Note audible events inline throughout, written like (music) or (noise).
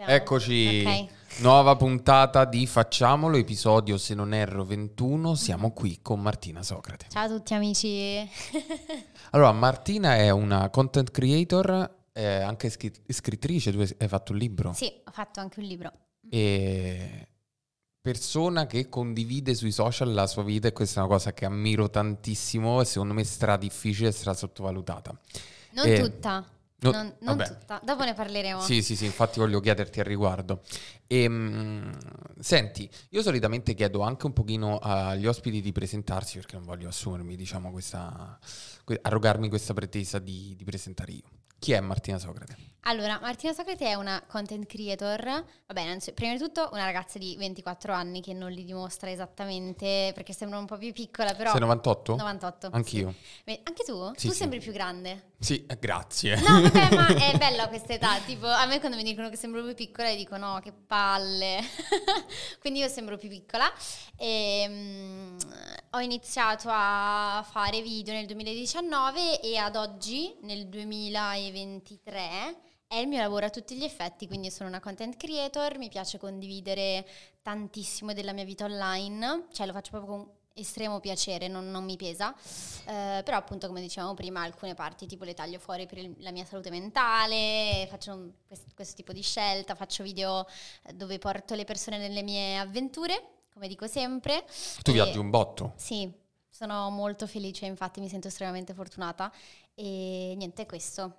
Siamo- Eccoci, Ok. nuova puntata di Facciamolo, episodio se non erro 21, siamo qui con Martina Socrate. Ciao a tutti amici. (laughs) Allora, Martina è una content creator, anche scri- scrittrice, tu hai fatto un libro, sì, ho fatto anche un libro. e persona che condivide sui social la sua vita e questa è una cosa che ammiro tantissimo e secondo me stra difficile e stra sottovalutata. Non Eh, tutta. No- non non tutta. Dopo ne parleremo. Sì, sì, sì, infatti voglio chiederti al riguardo. Ehm, senti, io solitamente chiedo anche un pochino agli ospiti di presentarsi perché non voglio assumermi, diciamo, questa, que- arrogarmi questa pretesa di, di presentare io. Chi è Martina Socrate? Allora, Martina Socrate è una content creator. Vabbè, innanzi- prima di tutto una ragazza di 24 anni che non li dimostra esattamente perché sembra un po' più piccola, però... Sei 98? 98. Anch'io. sì. Anche tu? Sì, tu sì. sembri più grande. Sì, eh, grazie. No, vabbè, ma (laughs) è bella questa età. Tipo, a me quando mi dicono che sembro più piccola, dico no, che palle. (laughs) Quindi io sembro più piccola. E, mm, ho iniziato a fare video nel 2019 e ad oggi, nel 2023, è il mio lavoro a tutti gli effetti. Quindi sono una content creator, mi piace condividere tantissimo della mia vita online. Cioè, lo faccio proprio con estremo piacere, non, non mi pesa. Eh, però appunto come dicevamo prima alcune parti tipo le taglio fuori per il- la mia salute mentale, faccio un- quest- questo tipo di scelta, faccio video eh, dove porto le persone nelle mie avventure, come dico sempre. Tu E- viaggi un botto. Sì, sono molto felice, infatti mi sento estremamente fortunata e niente, questo.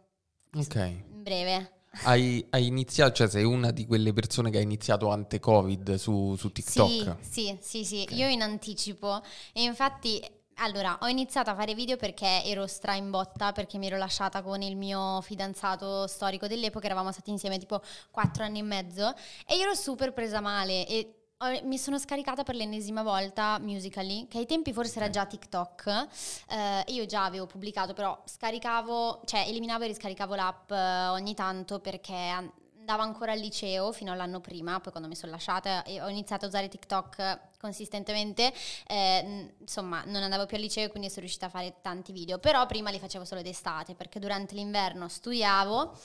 Ok. In breve. Hai, hai iniziato, cioè sei una di quelle persone che ha iniziato ante-Covid su, su TikTok. Sì, sì, sì, sì. Ok. io in anticipo e infatti allora ho iniziato a fare video perché ero stra in botta perché mi ero lasciata con il mio fidanzato storico dell'epoca, eravamo stati insieme tipo quattro anni e mezzo e io ero super presa male e mi sono scaricata per l'ennesima volta Musical.ly, che ai tempi forse era già TikTok. Eh, io già avevo pubblicato, però scaricavo, cioè eliminavo e riscaricavo l'app eh, ogni tanto perché andavo ancora al liceo fino all'anno prima, poi quando mi sono lasciata e ho iniziato a usare TikTok consistentemente, eh, insomma non andavo più al liceo quindi sono riuscita a fare tanti video, però prima li facevo solo d'estate perché durante l'inverno studiavo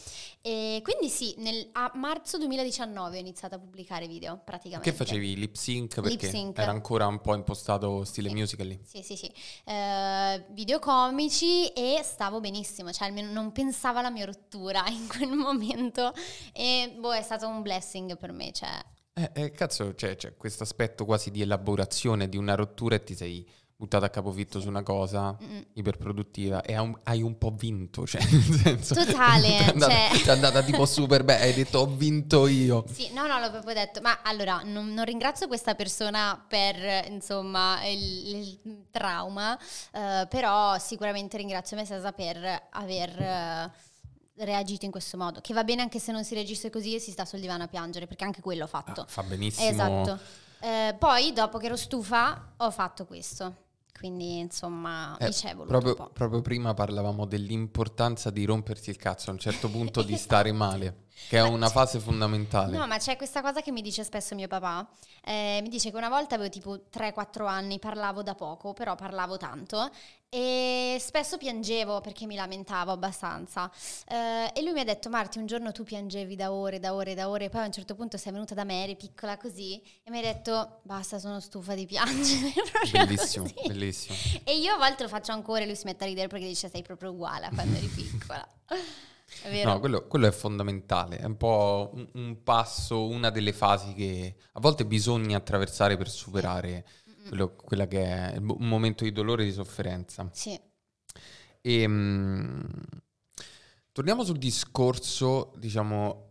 e quindi sì, nel, a marzo 2019 ho iniziato a pubblicare video praticamente. Che facevi? Lip sync? Perché Lip sync. era ancora un po' impostato stile Sì. musical.ly. Sì, sì, sì. Eh, video comici e stavo benissimo, cioè almeno non pensavo alla mia rottura (laughs) in quel momento e boh, è stato un blessing per me, cioè. Eh, eh, cazzo, c'è, c'è questo aspetto quasi di elaborazione di una rottura e ti sei buttato a capofitto su una cosa mm, iperproduttiva e un- hai un po' vinto, cioè nel senso... Totale, (laughs) ti è andata, cioè- è andata tipo super bene, hai detto ho vinto io. Sì, no, no, l'ho proprio detto, ma allora non, non ringrazio questa persona per, insomma, il, il trauma, eh, però sicuramente ringrazio me stessa per aver eh, reagito in questo modo, che va bene anche se non si reagisce così e si sta sul divano a piangere, perché anche quello ho fatto. Ah, fa benissimo. Esatto. Eh, poi, dopo che ero stufa, ho fatto questo. Quindi, insomma, Eh, voluto proprio, proprio prima parlavamo dell'importanza di rompersi il cazzo a un certo punto di (laughs) stare male, che è Ma una fase fondamentale. No, ma c'è questa cosa che mi dice spesso mio papà. Eh, mi dice che una volta avevo tipo 3-4 anni, parlavo da poco, però parlavo tanto e spesso piangevo perché mi lamentavo abbastanza. Eh, e lui mi ha detto: Marti, un giorno tu piangevi da ore, da ore, da ore, poi a un certo punto sei venuta da me, eri piccola così, e mi hai detto: Basta, sono stufa di piangere. (laughs) Bellissimo, così. bellissimo. E io a volte lo faccio ancora e lui si mette a ridere perché dice: Sei proprio uguale a quando eri piccola. È vero? No, quello, quello è fondamentale, è un po' un, un passo, una delle fasi che a volte bisogna attraversare per superare quello- quella che è un momento di dolore e di sofferenza. Sì. E, mm, torniamo sul discorso, diciamo,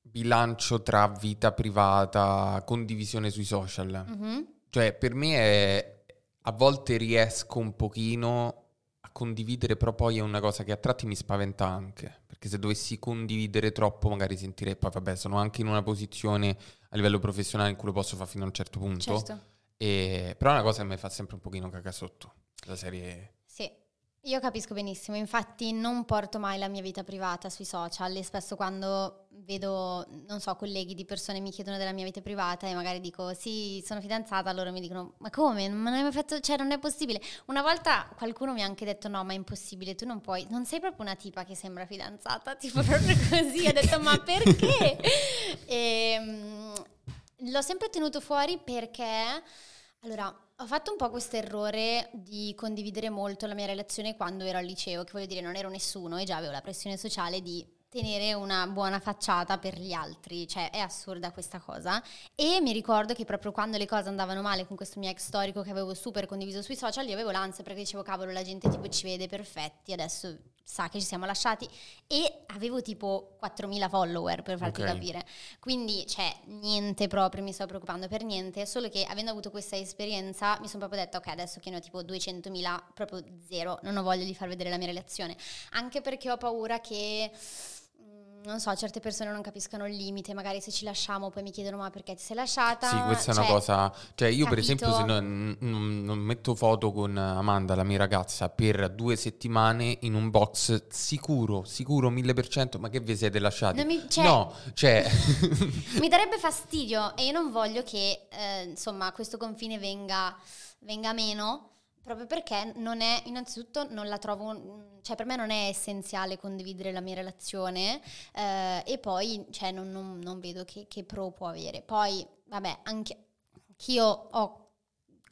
bilancio tra vita privata, condivisione sui social. Mhm. Cioè, per me è, a volte riesco un pochino condividere, però poi è una cosa che a tratti mi spaventa anche, perché se dovessi condividere troppo magari sentirei, poi vabbè, sono anche in una posizione a livello professionale in cui lo posso fare fino a un certo punto, Certo. e- però è una cosa che mi fa sempre un pochino caca sotto, la serie... Sì, io capisco benissimo, infatti non porto mai la mia vita privata sui social e spesso quando vedo, non so, colleghi di persone mi chiedono della mia vita privata e magari dico sì, sono fidanzata, loro mi dicono ma come? Non hai mai fatto, cioè non è possibile. Una volta qualcuno mi ha anche detto no, ma è impossibile, tu non puoi, non sei proprio una tipa che sembra fidanzata, (laughs) tipo proprio così, ho detto ma perché? (laughs) l'ho sempre tenuto fuori perché, allora, ho fatto un po' questo errore di condividere molto la mia relazione quando ero al liceo, che voglio dire non ero nessuno e già avevo la pressione sociale di tenere una buona facciata per gli altri, cioè è assurda questa cosa. E mi ricordo che proprio quando le cose andavano male con questo mio ex storico che avevo super condiviso sui social, io avevo l'ansia perché dicevo cavolo la gente tipo ci vede perfetti, adesso sa che ci siamo lasciati e avevo tipo 4.000 follower per farti okay. capire. Quindi cioè niente proprio, mi sto preoccupando per niente, solo che avendo avuto questa esperienza mi sono proprio detta ok adesso che ne ho tipo 200.000, proprio zero, non ho voglia di far vedere la mia relazione, anche perché ho paura che non so, certe persone non capiscono il limite, magari se ci lasciamo poi mi chiedono ma perché ti sei lasciata? Sì, questa cioè, è una cioè, cosa, cioè io capito? per esempio se non, non, non, metto foto con Amanda, la mia ragazza, per due settimane in un box sicuro, sicuro mille per cento, ma che vi siete lasciati? Mi, cioè, no, cioè... (laughs) mi darebbe (laughs) fastidio e io non voglio che eh, insomma questo confine venga, venga meno Proprio perché non è, innanzitutto non la trovo, cioè per me non è essenziale condividere la mia relazione eh, e poi cioè, non, non, non, vedo che, che, pro può avere. Poi, vabbè, anche io ho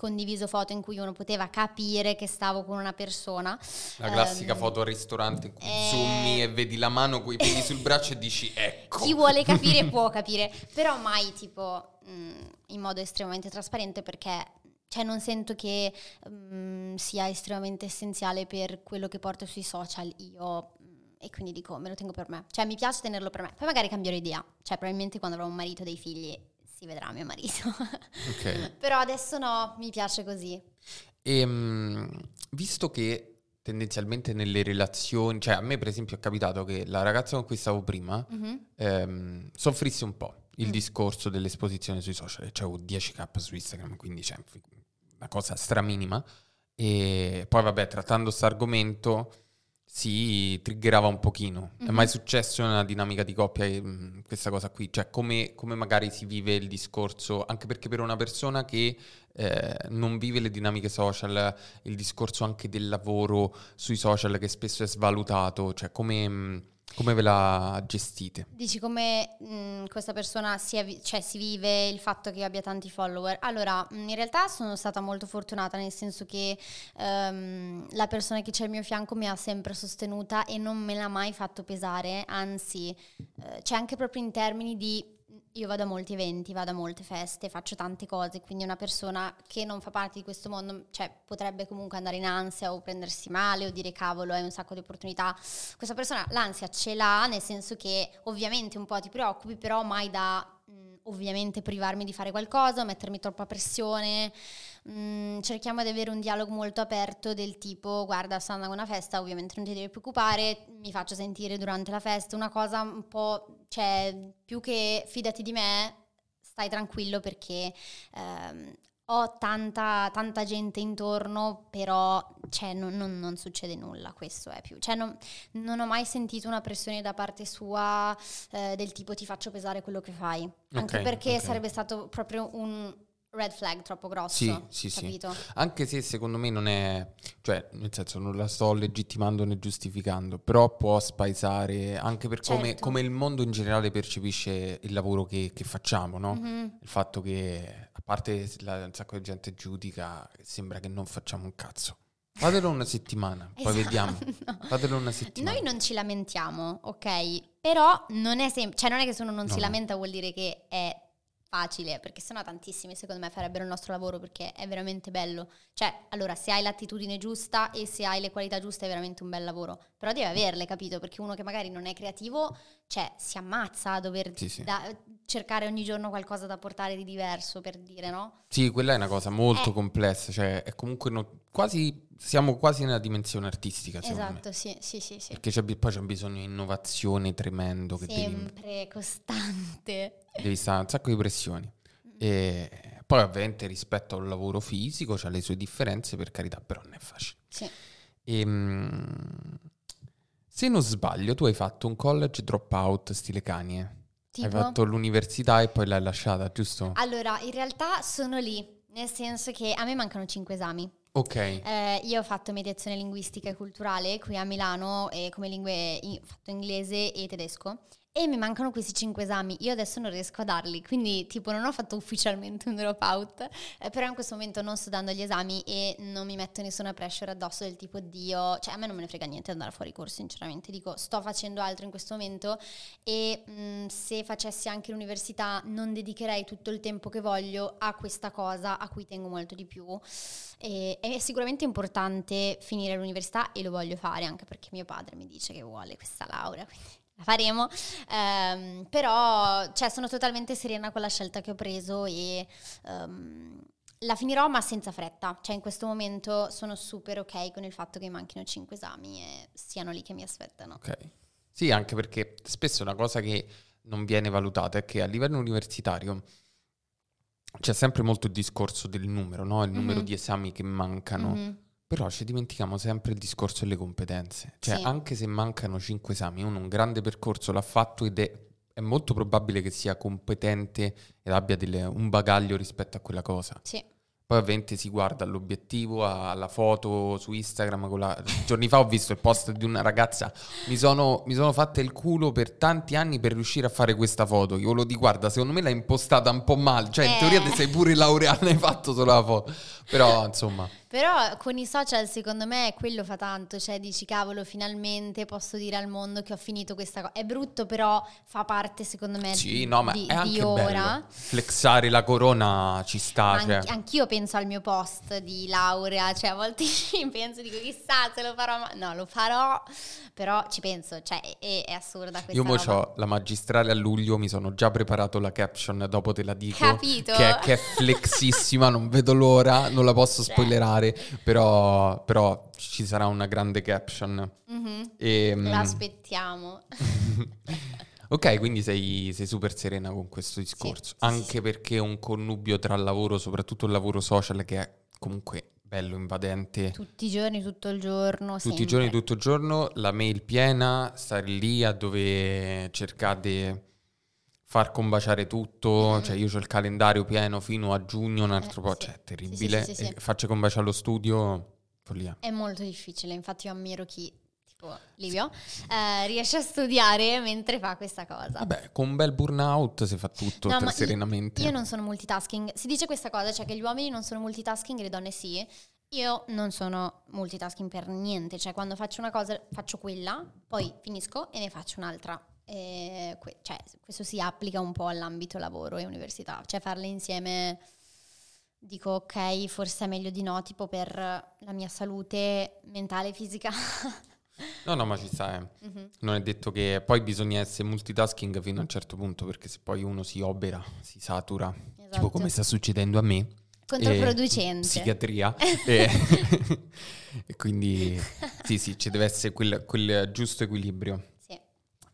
condiviso foto in cui uno poteva capire che stavo con una persona. La classica um, foto al ristorante in cui eh, zoomi e vedi la mano con i piedi sul braccio e dici ecco. Chi vuole capire (laughs) può capire, però mai tipo mh, in modo estremamente trasparente perché cioè non sento che um, sia estremamente essenziale per quello che porto sui social io mm, e quindi dico me lo tengo per me. Cioè mi piace tenerlo per me. Poi magari cambierò idea. Cioè probabilmente quando avrò un marito dei figli si vedrà mio marito. Okay. (laughs) Però adesso no, mi piace così. E um, visto che tendenzialmente nelle relazioni, cioè a me per esempio è capitato che la ragazza con cui stavo prima mm-hmm. ehm, soffrisse un po' il mm. discorso dell'esposizione sui social, cioè ho 10k su Instagram, quindi cioè, una cosa straminima. E poi, vabbè, trattando questo argomento si triggerava un pochino. Mm-hmm. È mai successo nella dinamica di coppia mm, questa cosa qui? Cioè, come, come, magari si vive il discorso, anche perché per una persona che eh, non vive le dinamiche social, il discorso anche del lavoro sui social che spesso è svalutato, cioè come mm, come ve la gestite? Dici come mm, questa persona si, av- cioè, si, vive il fatto che abbia tanti follower? Allora, mm, in realtà sono stata molto fortunata nel senso che um, la persona che c'è al mio fianco mi ha sempre sostenuta e non me l'ha mai fatto pesare, anzi, uh, c'è anche proprio in termini di io vado a molti eventi, vado a molte feste, faccio tante cose, quindi una persona che non fa parte di questo mondo, cioè potrebbe comunque andare in ansia o prendersi male o dire cavolo, hai un sacco di opportunità. Questa persona l'ansia ce l'ha, nel senso che ovviamente un po' ti preoccupi, però mai da ovviamente privarmi di fare qualcosa, mettermi troppa pressione. Mm, cerchiamo di avere un dialogo molto aperto del tipo guarda sto andando a una festa ovviamente non ti devi preoccupare mi faccio sentire durante la festa una cosa un po' cioè più che fidati di me stai tranquillo perché ehm, ho tanta, tanta, gente intorno, però cioè, non, non, non, succede nulla, questo è più. Cioè, non, non, ho mai sentito una pressione da parte sua eh, del tipo ti faccio pesare quello che fai. Okay, Anche perché okay. sarebbe stato proprio un, red flag troppo grosso. Sì, sì, capito? sì. Anche se secondo me non è, cioè, nel senso, non la sto legittimando né giustificando, però può spaesare anche per certo. come, come, il mondo in generale percepisce il lavoro che, che facciamo, no? Mm-hmm. Il fatto che, a parte la, un sacco di gente giudica, sembra che non facciamo un cazzo. Fatelo una settimana, esatto. poi vediamo. Fatelo una settimana. Noi non ci lamentiamo, ok? Però non è sempre, cioè non è che se uno non no, si lamenta vuol dire che è facile, perché sennò tantissimi secondo me farebbero il nostro lavoro perché è veramente bello. Cioè, allora, se hai l'attitudine giusta e se hai le qualità giuste è veramente un bel lavoro, però devi averle, capito? Perché uno che magari non è creativo, cioè, si ammazza a dover sì, sì. Da, cercare ogni giorno qualcosa da portare di diverso, per dire, no? Sì, quella è una cosa molto eh. complessa, cioè, è comunque no, quasi siamo quasi nella dimensione artistica, Esatto, sì, sì, sì, sì. Perché c'è, poi c'è bisogno di innovazione tremendo. Che Sempre, devi, costante. (laughs) Devi stare un sacco di pressioni. Mm. E poi ovviamente rispetto al lavoro fisico c'ha le sue differenze, per carità, però non è facile. Sì. E, ehm, se non sbaglio, tu hai fatto un college dropout stile Kanye. Tipo? Hai fatto l'università e poi l'hai lasciata, giusto? Allora, in realtà sono lì, nel senso che a me mancano cinque esami. Ok. Eh, io ho fatto mediazione linguistica e culturale qui a Milano e come lingue ho fatto inglese e tedesco e mi mancano questi cinque esami. Io adesso non riesco a darli, quindi tipo non ho fatto ufficialmente un drop out, eh, però in questo momento non sto dando gli esami e non mi metto nessuna pressure addosso del tipo Dio, cioè a me non me ne frega niente andare fuori corso, sinceramente, dico sto facendo altro in questo momento e mh, mm, se facessi anche l'università non dedicherei tutto il tempo che voglio a questa cosa a cui tengo molto di più. E, è sicuramente importante finire l'università e lo voglio fare anche perché mio padre mi dice che vuole questa laurea, quindi la faremo, um, però cioè, sono totalmente serena con la scelta che ho preso e um, la finirò ma senza fretta, cioè in questo momento sono super ok con il fatto che manchino cinque esami e siano lì che mi aspettano. Ok, sì anche perché spesso una cosa che non viene valutata è che a livello universitario c'è sempre molto il discorso del numero, no? il numero mm-hmm. di esami che mancano. Mm-hmm però ci dimentichiamo sempre il discorso delle competenze. Cioè, sì. anche se mancano cinque esami, uno un grande percorso l'ha fatto ed è, è molto probabile che sia competente ed abbia delle, un bagaglio rispetto a quella cosa. Sì. Poi ovviamente si guarda all'obiettivo, alla foto su Instagram. La... Giorni fa ho visto il post di una ragazza, mi sono, mi sono fatta il culo per tanti anni per riuscire a fare questa foto. Io lo di guarda, secondo me l'hai impostata un po' male. Cioè in teoria ti eh. sei pure laureata, (laughs) hai fatto solo la foto. Però insomma... Però con i social secondo me quello fa tanto, cioè dici cavolo finalmente posso dire al mondo che ho finito questa cosa. È brutto però fa parte secondo me sì, no, ma di, è anche di ora. Flexare la corona ci sta. Cioè. Anch- anch'io penso al mio post di laurea, cioè a volte (laughs) penso, dico chissà se lo farò, ma no lo farò, però ci penso, cioè è, è assurda questa Io mo ho la magistrale a luglio, mi sono già preparato la caption, dopo te la dico. Capito? Che, che è flexissima, non vedo l'ora, non la posso cioè. spoilerare fare, però, però ci sarà una grande caption. Mm-hmm. E, L'aspettiamo. (laughs) ok, quindi sei, sei, super serena con questo discorso, sì, anche sì, perché un connubio tra il lavoro, soprattutto il lavoro social, che è comunque bello, invadente. Tutti i giorni, tutto il giorno. Tutti sempre. i giorni, tutto il giorno, la mail piena, stare lì a dove cercate far combaciare tutto, mm. cioè io ho il calendario pieno fino a giugno, un altro eh, po', sì. cioè terribile, sì, sì, faccio combaciare lo studio, follia. È molto difficile, infatti io ammiro chi, tipo Livio, eh, riesce a studiare mentre fa questa cosa. Vabbè, con un bel burnout si fa tutto no, serenamente. Io, io non sono multitasking, si dice questa cosa, cioè che gli uomini non sono multitasking e le donne sì, io non sono multitasking per niente, cioè quando faccio una cosa faccio quella, poi finisco e ne faccio un'altra e que- cioè, questo si applica un po' all'ambito lavoro e università, cioè farle insieme dico ok, forse è meglio di no, tipo per la mia salute mentale e fisica. (laughs) no, no, ma ci sta, eh. mm-hmm. non è detto che poi bisogna essere multitasking fino a un certo punto, perché se poi uno si obera, si satura, esatto. tipo come sta succedendo a me. Controproducente. psichiatria. (laughs) e, (laughs) e, quindi sì, sì, ci deve essere quel, quel giusto equilibrio.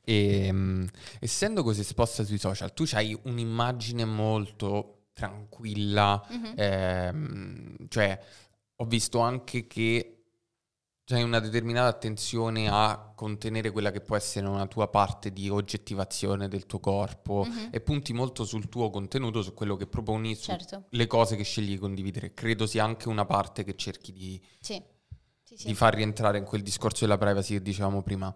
E um, essendo così esposta sui social, tu hai un'immagine molto tranquilla, mm-hmm. ehm, cioè ho visto anche che c'hai una determinata attenzione a contenere quella che può essere una tua parte di oggettivazione del tuo corpo mm-hmm. e punti molto sul tuo contenuto, su quello che proponi, sulle certo. cose che scegli di condividere. Credo sia anche una parte che cerchi di, sì. Sì, sì. di far rientrare in quel discorso della privacy che dicevamo prima.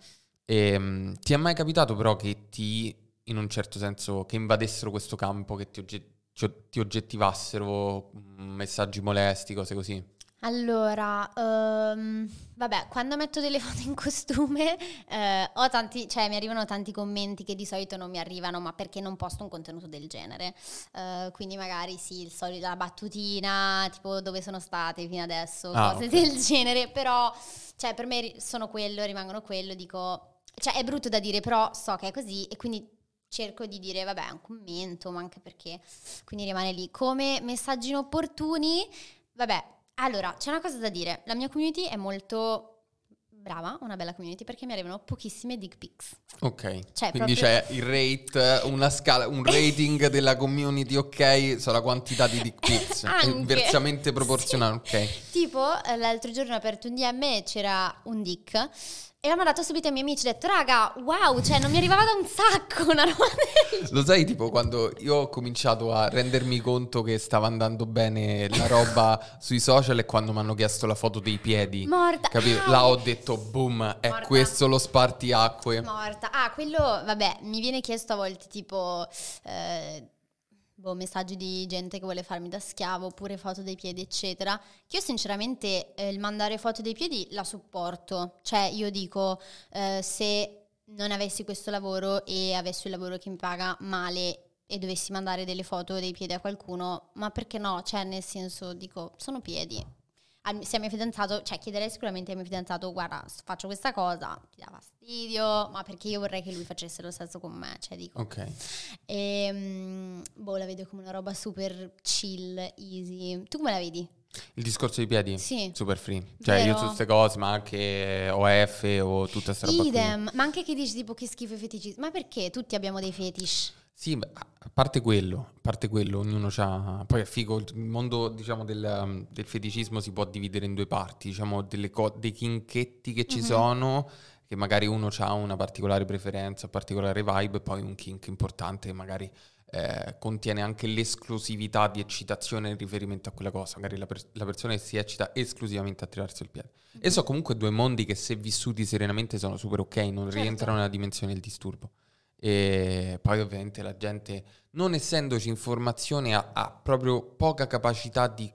E, um, ti è mai capitato però che ti, in un certo senso, che invadessero questo campo, che ti, ogget- ti oggettivassero mm, messaggi molesti, cose così? Allora, um, vabbè, quando metto delle (laughs) foto in costume eh, ho tanti, cioè mi arrivano tanti commenti che di solito non mi arrivano, ma perché non posto un contenuto del genere. Uh, quindi magari sì, il solito, la battutina, tipo dove sono state fino adesso, ah, cose okay. del genere, però cioè per me sono quello, rimangono quello, dico cioè è brutto da dire, però so che è così e quindi cerco di dire, vabbè, un commento, ma anche perché quindi rimane lì. Come messaggi inopportuni, vabbè, allora, c'è una cosa da dire. La mia community è molto brava, una bella community, perché mi arrivano pochissime dick pics. Ok. Cioè, Quindi proprio... c'è il rate, una scala, un rating della community, ok, sulla quantità di dick pics. (laughs) inversamente proporzionale, sì. ok. Tipo, l'altro giorno ho aperto un DM e c'era un dick E l'ho mandato subito ai miei amici, ho detto, raga, wow, cioè non mi arrivava da un sacco una roba del Lo sai, tipo, quando io ho cominciato a rendermi conto che stava andando bene la roba (laughs) sui social e quando mi hanno chiesto la foto dei piedi. Morta. Capi- Ah, Là ho detto, boom, è Morta. questo lo spartiacque. Morta. Ah, quello, vabbè, mi viene chiesto a volte tipo... eh, boh, messaggi di gente che vuole farmi da schiavo oppure foto dei piedi, eccetera. Che io sinceramente eh, il mandare foto dei piedi la supporto. Cioè, io dico, eh, se non avessi questo lavoro e avessi un lavoro che mi paga male e dovessi mandare delle foto dei piedi a qualcuno, ma perché no? Cioè, nel senso, dico, sono piedi. Se a mio fidanzato, cioè chiederei sicuramente al mio fidanzato, guarda, faccio questa cosa, ti dà fastidio, ma perché io vorrei che lui facesse lo stesso con me, cioè dico, Ok. Ehm, boh, la vedo come una roba super chill, easy. Tu come la vedi? Il discorso dei piedi? Sì. Super free. Cioè, io Vero? su queste cose, ma anche OF o tutta questa roba qui. Idem, ma anche che dici tipo che schifo i fetici, ma perché tutti abbiamo dei fetish? Sì, a parte quello, a parte quello, ognuno ha... Poi è figo, il mondo, diciamo, del, del feticismo si può dividere in due parti, diciamo, delle co- dei chinchetti che ci Mhm. sono, che magari uno ha una particolare preferenza, un particolare vibe, e poi un kink importante che magari eh, contiene anche l'esclusività di eccitazione in riferimento a quella cosa, magari la, pers- la persona si eccita esclusivamente a tirarsi il piede. E sono comunque due mondi che se vissuti serenamente sono super ok, non Certo. rientrano nella dimensione del disturbo. E poi ovviamente la gente, non essendoci informazione, ha, ha proprio poca capacità di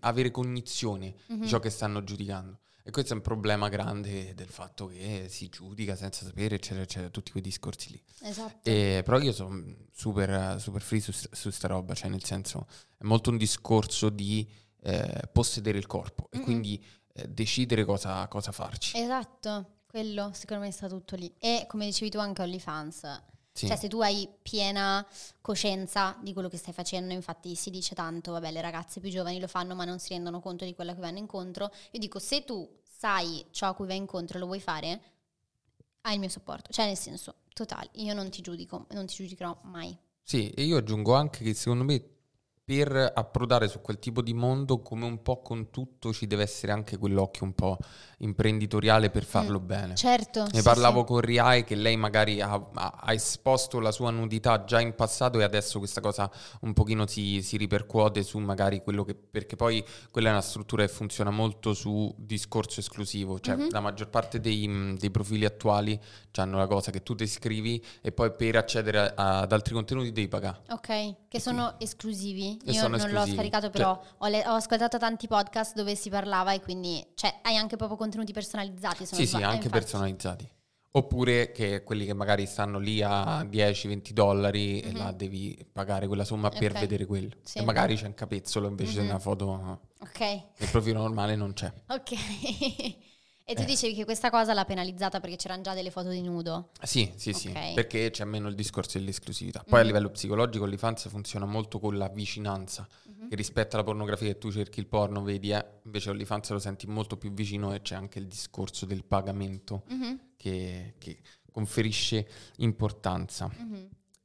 avere cognizione Mhm. di ciò che stanno giudicando. E questo è un problema grande del fatto che si giudica senza sapere, eccetera, eccetera, tutti quei discorsi lì. Esatto. E, però io sono super, super free su, su sta roba, cioè nel senso è molto un discorso di eh, possedere il corpo e Mm-mm. quindi eh, decidere cosa, cosa farci. Esatto, quello secondo me sta tutto lì. E come dicevi tu anche OnlyFans, Sì. cioè se tu hai piena coscienza di quello che stai facendo, infatti si dice tanto, vabbè le ragazze più giovani lo fanno ma non si rendono conto di quello che vanno incontro, io dico se tu sai ciò a cui vai incontro e lo vuoi fare, hai il mio supporto, cioè nel senso totale, io non ti giudico, non ti giudicherò mai. Sì, e io aggiungo anche che secondo me per approdare su quel tipo di mondo, come un po' con tutto, ci deve essere anche quell'occhio un po' imprenditoriale per farlo bene. Certo. Ne sì, parlavo sì. con Riai che lei magari ha, ha- esposto la sua nudità già in passato e adesso questa cosa un pochino si, si ripercuote su magari quello che... perché poi quella è una struttura che funziona molto su discorso esclusivo, cioè Mhm. la maggior parte dei, mh, dei profili attuali hanno la cosa che tu ti iscrivi e poi per accedere a- ad altri contenuti devi pagare. Ok, che sono esclusivi. Io non l'ho esclusivi. scaricato, Cioè- però ho, le- ho ascoltato tanti podcast dove si parlava e quindi, cioè, hai anche proprio contenuti personalizzati. Sì, sì, anche infatti. personalizzati. Oppure che quelli che magari stanno lì a 10-20 dollari e Mhm. là devi pagare quella somma per Ok. vedere quello. Sì. E magari c'è un capezzolo invece Mhm. di una foto Ok, nel profilo normale non c'è. ok. (laughs) e tu Eh. dicevi che questa cosa l'ha penalizzata perché c'erano già delle foto di nudo. Sì, sì, sì, Ok. perché c'è meno il discorso dell'esclusività. Poi a Mhm. livello psicologico l'infanzia funziona molto con la vicinanza, Mhm. che rispetto alla pornografia che tu cerchi il porno, vedi, eh, invece l'infanzia lo senti molto più vicino e c'è anche il discorso del pagamento Mhm, che, che conferisce importanza.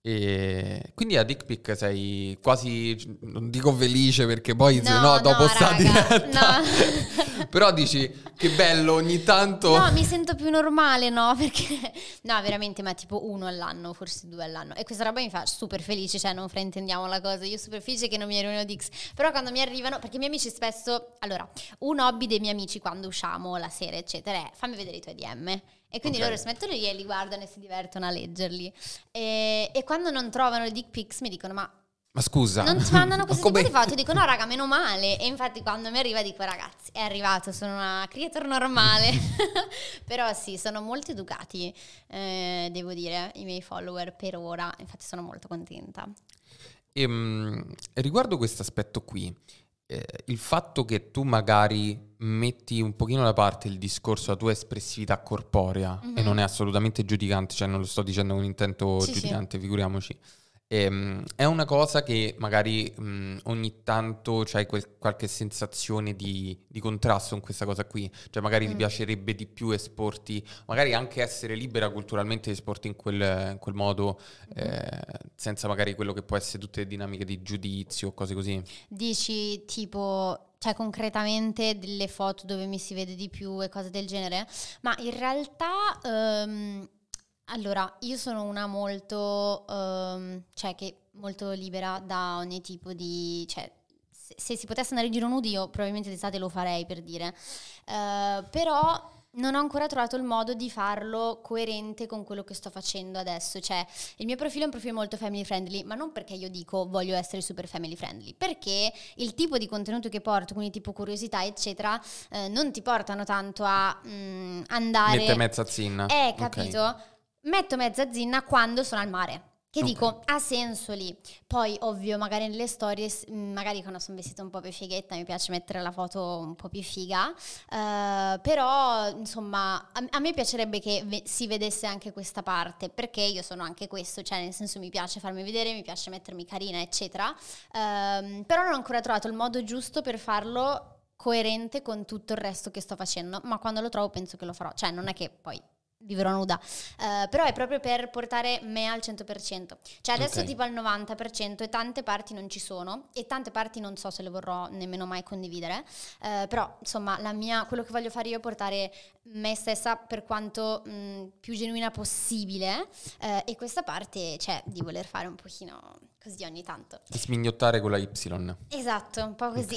E quindi a Dick Pic sei quasi, non dico felice perché poi se No, no dopo no, sta raga, diretta, no. (laughs) però dici che bello ogni tanto... No, mi sento più normale, no? (laughs) Perché no, veramente, ma tipo uno all'anno, forse due all'anno. E questa roba mi fa super felice, cioè non fraintendiamo la cosa. Io super felice che non mi arrivino Dix. Però quando mi arrivano, perché i miei amici spesso, allora, un hobby dei miei amici quando usciamo la sera, eccetera, è fammi vedere i tuoi DM. E quindi Ok. loro si mettono lì e li guardano e si divertono a leggerli. E, e quando non trovano i dick pics mi dicono: Ma Ma scusa, non ti mandano (laughs) ma questo tipo di foto? Dico no raga, meno male. E infatti quando mi arriva dico ragazzi, è arrivato, sono una creator normale. (laughs) (laughs) Però sì, sono molto educati, eh, devo dire, i miei follower per ora. Infatti sono molto contenta. Ehm, riguardo questo aspetto qui, eh, il fatto che tu magari metti un pochino da parte il discorso della tua espressività corporea Mhm. e non è assolutamente giudicante, cioè non lo sto dicendo con intento Sì, sì. giudicante, figuriamoci. Ehm, è una cosa che magari mh, ogni tanto c'hai quel- qualche sensazione di, di contrasto con questa cosa qui, cioè magari ti Mm. piacerebbe di più esporti, magari anche essere libera culturalmente esporti in quel, in quel modo, Mm-hmm. eh, senza magari quello che può essere tutte le dinamiche di giudizio o cose così. Dici tipo, cioè concretamente delle foto dove mi si vede di più e cose del genere, ma in realtà, ehm, allora, io sono una molto, ehm, cioè che molto libera da ogni tipo di, cioè se, se si potesse andare in giro nudi io probabilmente d'estate lo farei per dire, Eh, però non ho ancora trovato il modo di farlo coerente con quello che sto facendo adesso, cioè il mio profilo è un profilo molto family friendly, ma non perché io dico voglio essere super family friendly, perché il tipo di contenuto che porto, quindi tipo curiosità, eccetera, eh, non ti portano tanto a mm, andare... Mette mezza zinna. Eh, capito? Metto mezza zinna quando sono al mare. Che Ok. dico, ha senso lì. Poi, ovvio, magari nelle storie, mh, magari quando sono vestita un po' più fighetta, mi piace mettere la foto un po' più figa. Eh, però, insomma, a, a me piacerebbe che ve- si vedesse anche questa parte, perché io sono anche questo, cioè nel senso mi piace farmi vedere, mi piace mettermi carina, eccetera. Ehm, però non ho ancora trovato il modo giusto per farlo coerente con tutto il resto che sto facendo, ma quando lo trovo penso che lo farò, cioè non è che poi vivrò nuda, Eh, però è proprio per portare me al 100%, cioè adesso Ok. tipo al 90% e tante parti non ci sono e tante parti non so se le vorrò nemmeno mai condividere, Eh, però insomma la mia, quello che voglio fare io è portare me stessa per quanto mh, più genuina possibile eh, e questa parte cioè di voler fare un pochino così ogni tanto. Smignottare con la Y, Esatto, un po' così.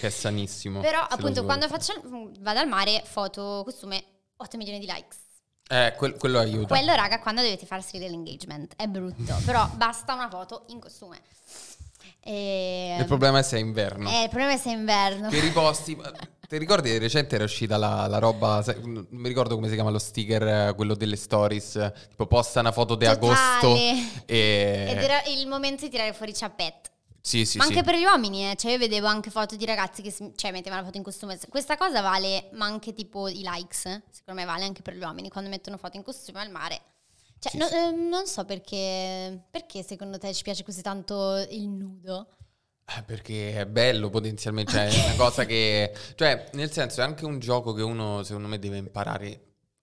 che è sanissimo. (laughs) Però appunto quando faccio, vado al mare, foto, costume, 8 milioni di likes. Eh, quel- quello aiuta. Quello, raga, quando dovete farsi l'engagement è brutto, però (laughs) basta una foto in costume. E, Il problema è se è inverno. eh, il problema è se è inverno. Che riposti. (laughs) Ti ricordi di recente era uscita la, la roba, non mi ricordo come si chiama lo sticker, eh, quello delle stories, eh, tipo posta una foto di agosto (laughs) e... Ed era il momento di tirare fuori i ciappette. Sì, sì, ma sì. anche per gli uomini, eh. cioè io vedevo anche foto di ragazzi che cioè, mettevano la foto in costume. Questa cosa vale, ma anche tipo i likes, eh. secondo me vale anche per gli uomini quando mettono foto in costume al mare. Cioè, Sì, no- sì. eh, non so perché, perché secondo te ci piace così tanto il nudo. Eh, Perché è bello potenzialmente, cioè è una cosa che... Cioè, nel senso, è anche un gioco che uno, secondo me, deve imparare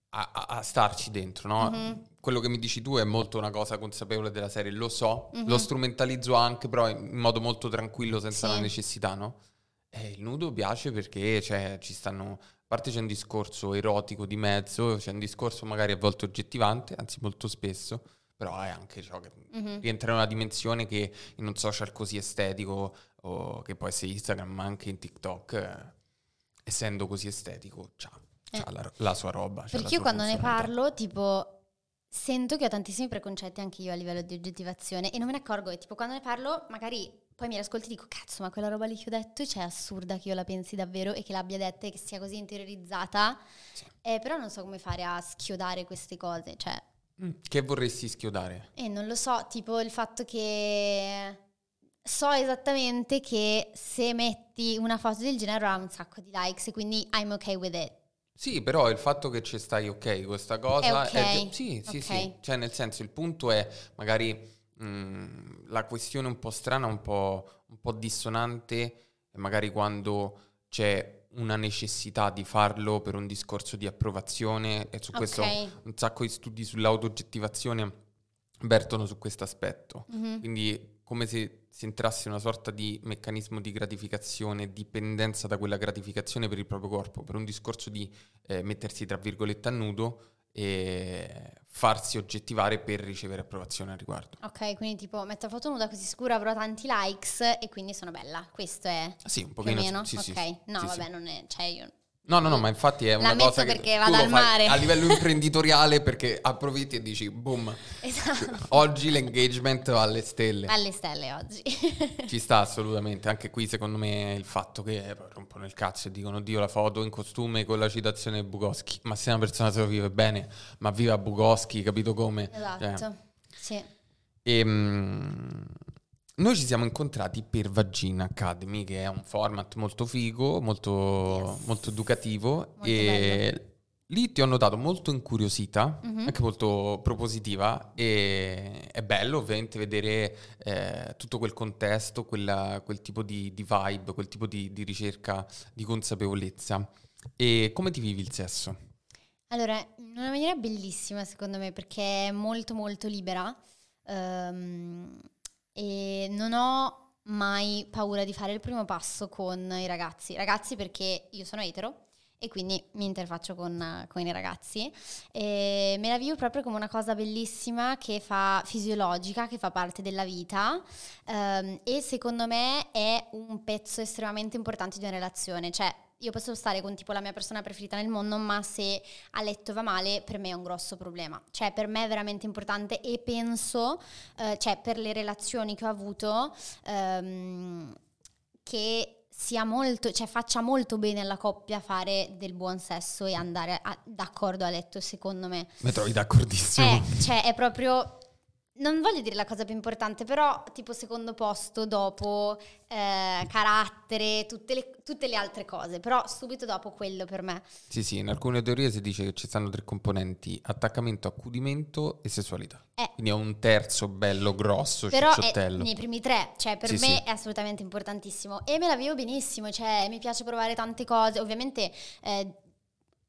a, a- a starci dentro, no? Mhm. Quello che mi dici tu è molto una cosa consapevole della serie, lo so, Mhm. lo strumentalizzo anche, però in modo molto tranquillo, senza Sì. la necessità, no? E il nudo piace perché, cioè, ci stanno... A parte c'è un discorso erotico di mezzo, c'è un discorso magari a volte oggettivante, anzi molto spesso, però è anche ciò che Mhm. rientra in una dimensione che in un social così estetico, o che può essere Instagram, ma anche in TikTok, eh, essendo così estetico, c'ha, c'ha Eh. la, la sua roba. Perché io quando ne parlo, tipo, sento che ho tantissimi preconcetti anche io a livello di oggettivazione e non me ne accorgo. E tipo, quando ne parlo, magari poi mi ascolti e dico, cazzo, ma quella roba lì che ho detto, cioè, è assurda che io la pensi davvero e che l'abbia detta e che sia così interiorizzata. Sì. Eh, però non so come fare a schiodare queste cose, cioè, Mm, Che vorresti schiodare? e non lo so, tipo il fatto che so esattamente che se metti una foto del genere avrà un sacco di likes e quindi I'm okay with it. Sì, però il fatto che ci stai ok con questa cosa... È ok, sì, sì, ok. sì. Cioè, nel senso, il punto è magari mm, la questione un po' strana, un po', un po' dissonante, è magari quando c'è una necessità di farlo per un discorso di approvazione e su questo Ok. un sacco di studi sull'autooggettivazione vertono su questo aspetto. Mhm. Quindi come se si entrasse in una sorta di meccanismo di gratificazione, dipendenza da quella gratificazione per il proprio corpo, per un discorso di eh, mettersi tra virgolette a nudo e farsi oggettivare per ricevere approvazione al riguardo. Ok, quindi tipo metto foto nuda così sicuro avrò tanti likes e quindi sono bella. Questo è Sì, un più o pochino meno. sì, sì, ok, sì, no, vabbè, non è. Cioè, io. No, no, no, ma infatti è una metto cosa che perché vado al mare. a livello (laughs) imprenditoriale perché approfitti e dici boom, Esatto. oggi l'engagement va alle stelle. Alle stelle oggi. (laughs) Ci sta assolutamente, anche qui secondo me il fatto che eh, rompono il cazzo e dicono Dio la foto in costume con la citazione di Bukowski, ma se una persona se lo vive bene, ma viva Bukowski, capito come? esatto. Cioè, Sì. ehm, noi ci siamo incontrati per Vagina Academy, che è un format molto figo, molto, Yes. molto educativo Molto e lì ti ho notato molto incuriosita, Mhm. anche molto propositiva e è bello ovviamente vedere eh, tutto quel contesto, quella- quel tipo di, di vibe, quel tipo di, di ricerca di consapevolezza. E come ti vivi il sesso? Allora, in una maniera bellissima secondo me perché è molto molto libera ehm, e non ho mai paura di fare il primo passo con i ragazzi. Ragazzi perché io sono etero e quindi mi interfaccio con, con i ragazzi e me la vivo proprio come una cosa bellissima che fa fisiologica, che fa parte della vita ehm, e secondo me è un pezzo estremamente importante di una relazione. Cioè, io posso stare con tipo la mia persona preferita nel mondo, ma se a letto va male, per me è un grosso problema. Cioè, per me è veramente importante e penso, eh, cioè, per le relazioni che ho avuto, ehm, che sia molto, cioè faccia molto bene alla coppia fare del buon sesso e andare a- d'accordo a letto, secondo me. Mi trovi d'accordissimo? Eh, cioè, è proprio. Non voglio dire la cosa più importante, però tipo secondo posto dopo eh, carattere, tutte le, tutte le altre cose, però subito dopo quello per me. Sì, sì, in alcune teorie si dice che ci stanno tre componenti, attaccamento, accudimento e sessualità. Eh. Quindi è un terzo bello grosso, Però è cicciottello. nei primi tre, cioè per Sì, me sì. è assolutamente importantissimo e me la vivo benissimo, cioè mi piace provare tante cose, ovviamente eh,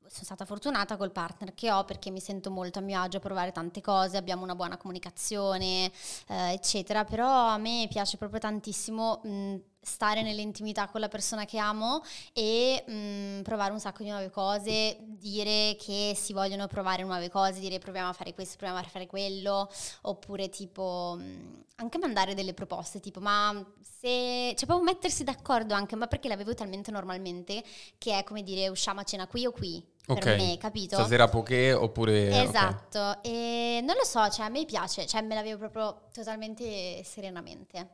sono stata fortunata col partner che ho perché mi sento molto a mio agio a provare tante cose, abbiamo una buona comunicazione, eh, eccetera, però a me piace proprio tantissimo mh, stare nell'intimità con la persona che amo e mh, provare un sacco di nuove cose, dire che si vogliono provare nuove cose, dire proviamo a fare questo, proviamo a fare quello, oppure tipo mh, anche mandare delle proposte, tipo ma se, cioè proprio mettersi d'accordo anche, ma perché l'avevo talmente normalmente che è come dire usciamo a cena qui o qui, per Ok. me, capito? Stasera poké oppure... Esatto, e non lo so, cioè a me piace, cioè me la vedo proprio totalmente serenamente.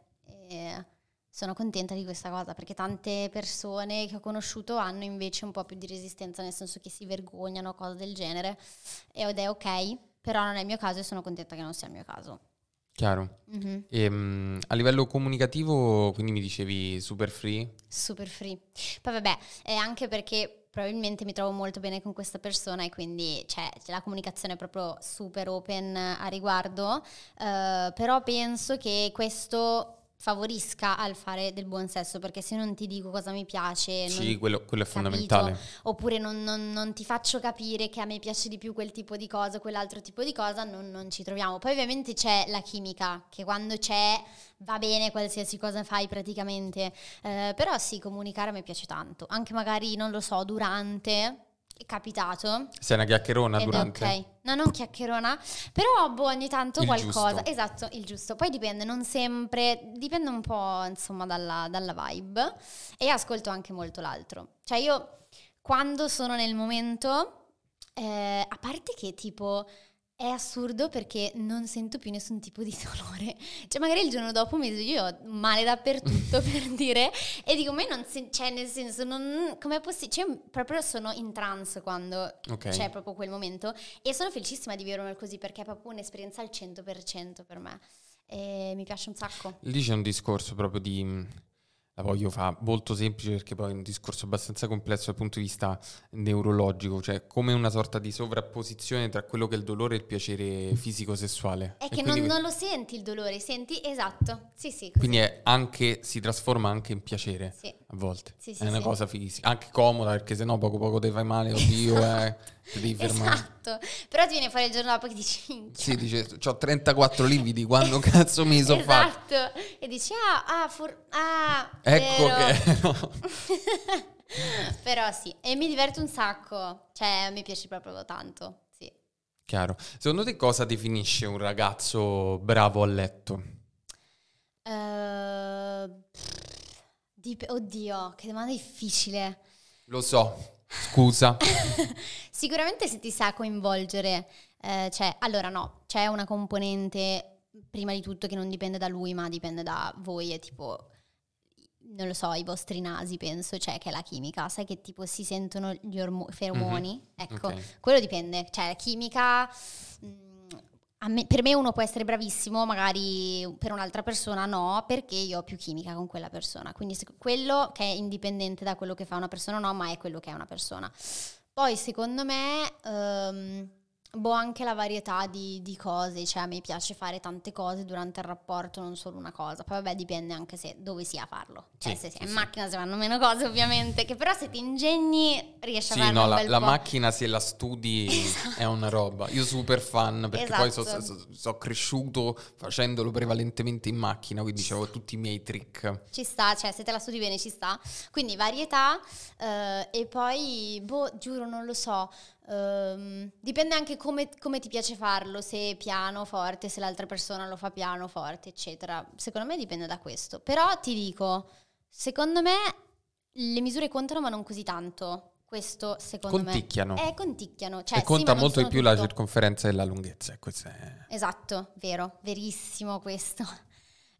E sono contenta di questa cosa perché tante persone che ho conosciuto hanno invece un po' più di resistenza, nel senso che si vergognano, cose del genere, ed è ok, però non è il mio caso e sono contenta che non sia il mio caso. Chiaro. Mhm. Ehm, a livello comunicativo, quindi mi dicevi super free? Super free. Poi vabbè, è anche perché probabilmente mi trovo molto bene con questa persona e quindi cioè, la comunicazione è proprio super open a riguardo, eh, però penso che questo favorisca al fare del buon sesso perché se non ti dico cosa mi piace Sì, non- quello, quello è capito? fondamentale. oppure non, non- non ti faccio capire che a me piace di più quel tipo di cosa, quell'altro tipo di cosa, non, non ci troviamo. Poi ovviamente c'è la chimica, che quando c'è va bene qualsiasi cosa fai praticamente, Eh, però sì, comunicare a me piace tanto, anche magari, non lo so, durante, è capitato. Sei una chiacchierona Ed è durante? ok, no, non chiacchierona, però boh, ogni tanto Il qualcosa, giusto. esatto, il giusto. Poi dipende, non sempre, dipende un po' insomma dalla, dalla vibe e ascolto anche molto l'altro. Cioè io quando sono nel momento, eh, a parte che tipo è assurdo perché non sento più nessun tipo di dolore. (laughs) Cioè magari il giorno dopo mi io ho male dappertutto (laughs) per dire e dico ma non sen- cioè nel senso non com'è possibile? Cioè io proprio sono in trance quando Ok. c'è proprio quel momento e sono felicissima di viverlo così perché è proprio un'esperienza al 100% per me e mi piace un sacco. Lì c'è un discorso proprio di... La voglio fare molto semplice perché poi è un discorso abbastanza complesso dal punto di vista neurologico, cioè come una sorta di sovrapposizione tra quello che è il dolore e il piacere fisico-sessuale. È E che non, non lo senti il dolore, senti esatto. Sì, sì, così. quindi è anche, si trasforma anche in piacere Sì. A volte. Sì, sì, è una sì. cosa fighissima, anche comoda perché sennò poco poco ti fai male, oddio, eh, ti devi fermare. Esatto. Però ti viene fuori il giorno dopo che dici "Minchia". Sì, dice, ho 34 lividi, quando cazzo mi sono fatto? Esatto. E dici "Ah, ah, for- ah Ecco vero." che... no. (laughs) Però sì, e mi diverto un sacco. Cioè, mi piace proprio tanto. Sì. Chiaro. Secondo te cosa definisce un ragazzo bravo a letto? Eh, dip- oddio, che domanda difficile. Lo so, scusa. (laughs) Sicuramente se ti sa coinvolgere, eh, cioè, allora no, c'è una componente prima di tutto che non dipende da lui, ma dipende da voi, è tipo, non lo so, i vostri nasi, penso, cioè che è la chimica, sai che tipo si sentono gli ormo- feromoni? Ecco, Ok. quello dipende, cioè la chimica... mh, a me- per me uno può essere bravissimo, magari per un'altra persona no, perché io ho più chimica con quella persona. Quindi quello che è indipendente da quello che fa una persona no, ma è quello che è una persona. Poi secondo me, ehm, boh, anche la varietà di, di cose, cioè a me piace fare tante cose durante il rapporto, non solo una cosa. Poi vabbè dipende anche se dove sia a farlo. Cioè Sì, se sei sì, in macchina si fanno meno cose ovviamente, che però se ti ingegni riesci a Sì, farne no, un la, bel la po'. macchina se la studi è una roba. Io super fan perché poi so- Esatto. so- so cresciuto facendolo prevalentemente in macchina, quindi avevo tutti i miei trick. Ci sta, cioè se te la studi bene ci sta. Quindi varietà eh, e poi, boh, giuro, non lo so. Ehm, dipende anche come, come ti piace farlo, se piano, forte, se l'altra persona lo fa piano, forte, eccetera. Secondo me dipende da questo. Però ti dico, secondo me le misure contano ma non così tanto. Questo secondo Conticchiano. me. Eh, conticchiano. Cioè, e sì, conta non molto di più la tutto. circonferenza e la lunghezza. e questo è... Esatto, vero, verissimo questo.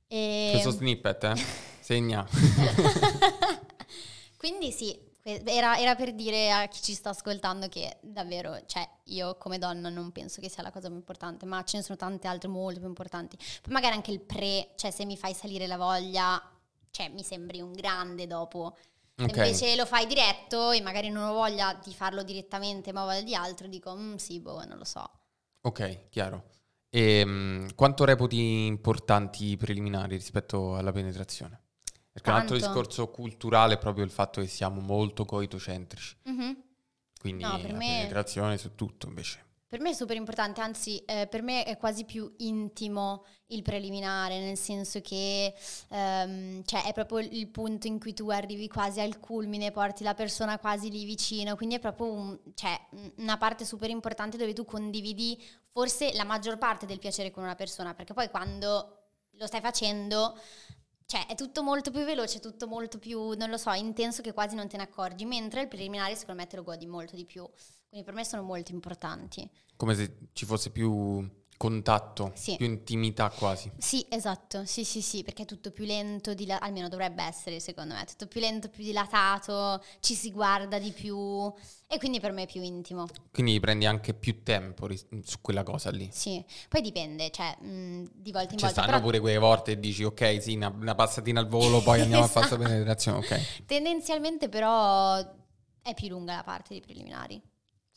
E... Questo snippet, eh? (laughs) Segna. (laughs) (laughs) Quindi sì, era, era per dire a chi ci sta ascoltando che davvero, cioè io come donna non penso che sia la cosa più importante, ma ce ne sono tante altre molto più importanti. Poi magari anche il pre, cioè se mi fai salire la voglia, cioè mi sembri un grande dopo. Se Ok. invece lo fai diretto e magari non ho voglia di farlo direttamente, ma ho voglia di altro, dico, "Mm, sì, boh, non lo so. Ok, chiaro. E mm, quanto reputi importanti i preliminari rispetto alla penetrazione? Perché un altro discorso culturale è proprio il fatto che siamo molto coitocentrici. Mhm. Quindi No, la me- penetrazione su tutto invece. Per me è super importante, anzi eh, per me è quasi più intimo il preliminare, nel senso che ehm, cioè, è proprio il punto in cui tu arrivi quasi al culmine, porti la persona quasi lì vicino, quindi è proprio un- cioè, un- una parte super importante dove tu condividi forse la maggior parte del piacere con una persona, perché poi quando lo stai facendo... Cioè, è tutto molto più veloce, tutto molto più, non lo so, intenso che quasi non te ne accorgi, mentre il preliminare secondo me te lo godi molto di più. Quindi per me sono molto importanti. Come se ci fosse più contatto, Sì. più intimità quasi. Sì, esatto, sì, sì, sì, perché è tutto più lento, dila- almeno dovrebbe essere secondo me, tutto più lento, più dilatato, ci si guarda di più e quindi per me è più intimo. Quindi prendi anche più tempo ris- su quella cosa lì. Sì, poi dipende, cioè mh, di volta in Ci volta, stanno però pure quelle volte e dici ok, sì, una, una passatina al volo, poi andiamo a fare (laughs) Esatto. questa penetrazione, ok. tendenzialmente però è più lunga la parte dei preliminari,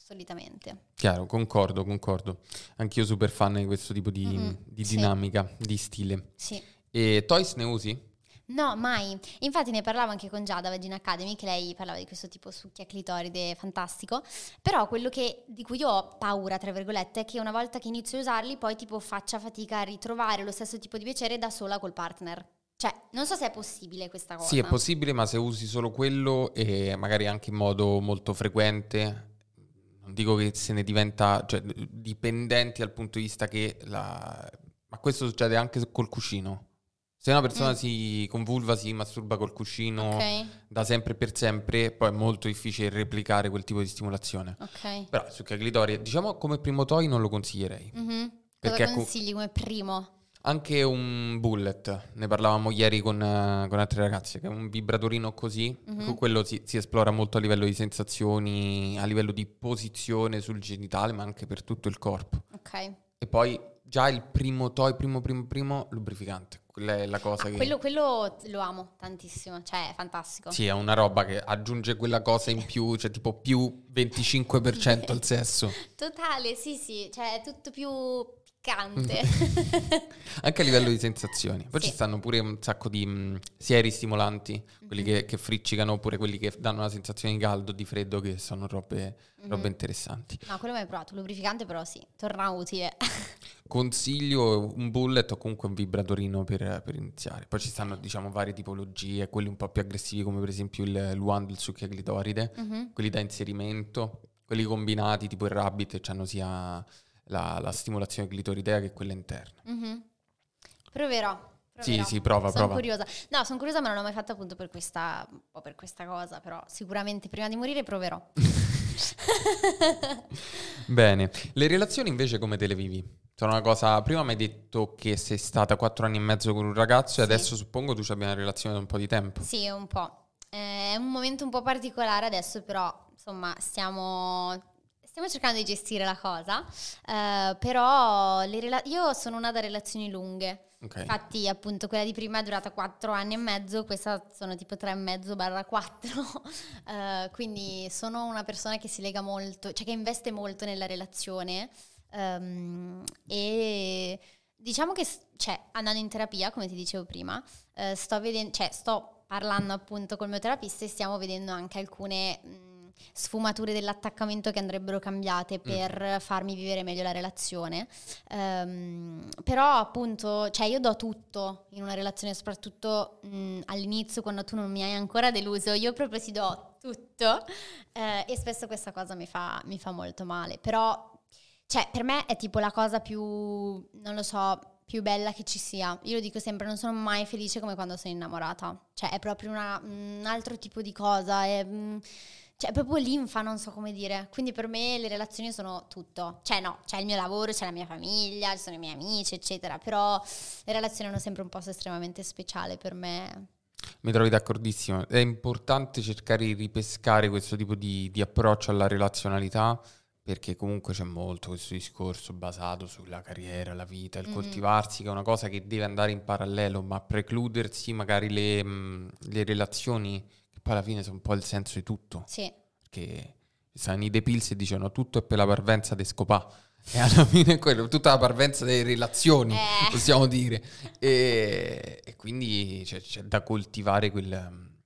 solitamente. Chiaro, concordo, concordo. Anch'io super fan di questo tipo di, Mm-mm, di sì. dinamica, di stile. Sì. E Toys ne usi? No, mai. Infatti ne parlavo anche con Giada Vagina Academy, che lei parlava di questo tipo succhia clitoride fantastico. Però quello che, di cui io ho paura, tra virgolette, è che una volta che inizio a usarli, poi tipo faccia fatica a ritrovare lo stesso tipo di piacere da sola col partner. Cioè, non so se è possibile questa cosa. Sì, è possibile, ma se usi solo quello e magari anche in modo molto frequente, non dico che se ne diventa cioè, dipendenti dal punto di vista che la... Ma questo succede anche col cuscino. Se una persona Mm. si con vulva si masturba col cuscino Ok, da sempre e per sempre, poi è molto difficile replicare quel tipo di stimolazione. ok. Però su clitoris, diciamo come primo toy non lo consiglierei. Mhm. Perché Cosa consigli come primo? Anche un bullet, ne parlavamo ieri con, eh, con altre ragazze, che è un vibratorino così, Mhm. con quello si, si esplora molto a livello di sensazioni, a livello di posizione sul genitale, ma anche per tutto il corpo. Ok. E poi già il primo toy, primo primo primo, lubrificante. Quella è la cosa Ah, che... quello, quello lo amo tantissimo, cioè è fantastico. Sì, è una roba che aggiunge quella cosa in più, cioè tipo più 25% al sesso. (laughs) Totale, sì, sì, cioè è tutto più. (laughs) Anche a livello di sensazioni. Poi Sì. ci stanno pure un sacco di mh, sieri stimolanti, quelli Mhm. che, che friccicano, oppure quelli che danno una sensazione di caldo, di freddo, che sono robe, robe Mhm. interessanti. No, quello mai provato, lubrificante però sì, torna utile. (laughs) Consiglio un bullet o comunque un vibratorino per, per iniziare. Poi ci stanno, diciamo, varie tipologie, quelli un po' più aggressivi, come per esempio il Luan del succhia clitoride, Mhm. quelli da inserimento, quelli combinati, tipo il rabbit, hanno sia la, la stimolazione clitoridea che quella interna. Mhm. Proverò. Sì, proverò. sì, prova, sono prova. curiosa. No, sono curiosa, ma non l'ho mai fatta appunto per questa, un po' per questa cosa, però sicuramente prima di morire proverò. (laughs) Bene, le relazioni invece come te le vivi? Sono una cosa, prima mi hai detto che sei stata quattro anni e mezzo con un ragazzo e Sì. adesso suppongo tu ci abbia una relazione da un po' di tempo. Sì, un po'. Eh, È un momento un po' particolare adesso, però insomma stiamo, stiamo cercando di gestire la cosa, eh, però rela- io sono una da relazioni lunghe. Okay. Infatti, appunto, quella di prima è durata 4 anni e mezzo, questa sono tipo 3 e mezzo barra 4. uh, (laughs) quindi sono una persona che si lega molto, cioè che investe molto nella relazione. Um, e diciamo che, cioè, andando in terapia, come ti dicevo prima, uh, sto vedendo, cioè, sto parlando appunto col mio terapista e stiamo vedendo anche alcune. Mh, sfumature dell'attaccamento che andrebbero cambiate mm. per mm. farmi vivere meglio la relazione. Um, però appunto, cioè io do tutto in una relazione, soprattutto mh, mm, all'inizio quando tu non mi hai ancora deluso, io proprio ti do tutto eh, e spesso questa cosa mi fa, mi fa molto male. Però, cioè, per me è tipo la cosa più, non lo so, più bella che ci sia. Io lo dico sempre, non sono mai felice come quando sono innamorata. Cioè, è proprio una, un altro tipo di cosa. È, mh, cioè, proprio linfa, non so come dire. Quindi per me le relazioni sono tutto. Cioè, no, c'è il mio lavoro, c'è la mia famiglia, ci sono i miei amici, eccetera. Però le relazioni hanno sempre un posto estremamente speciale per me. Mi trovi d'accordissimo. È importante cercare di ripescare questo tipo di, di approccio alla relazionalità perché comunque c'è molto questo discorso basato sulla carriera, la vita, il mm-hmm. coltivarsi, che è una cosa che deve andare in parallelo, ma precludersi magari le, mh, le relazioni poi alla fine sono un po' il senso di tutto. Sì. Perché stanno i depilsi e dicono tutto è per la parvenza di scopà. (laughs) E alla fine è quello, tutta la parvenza delle relazioni, eh. possiamo dire. E, e quindi c'è, c'è, da coltivare quel,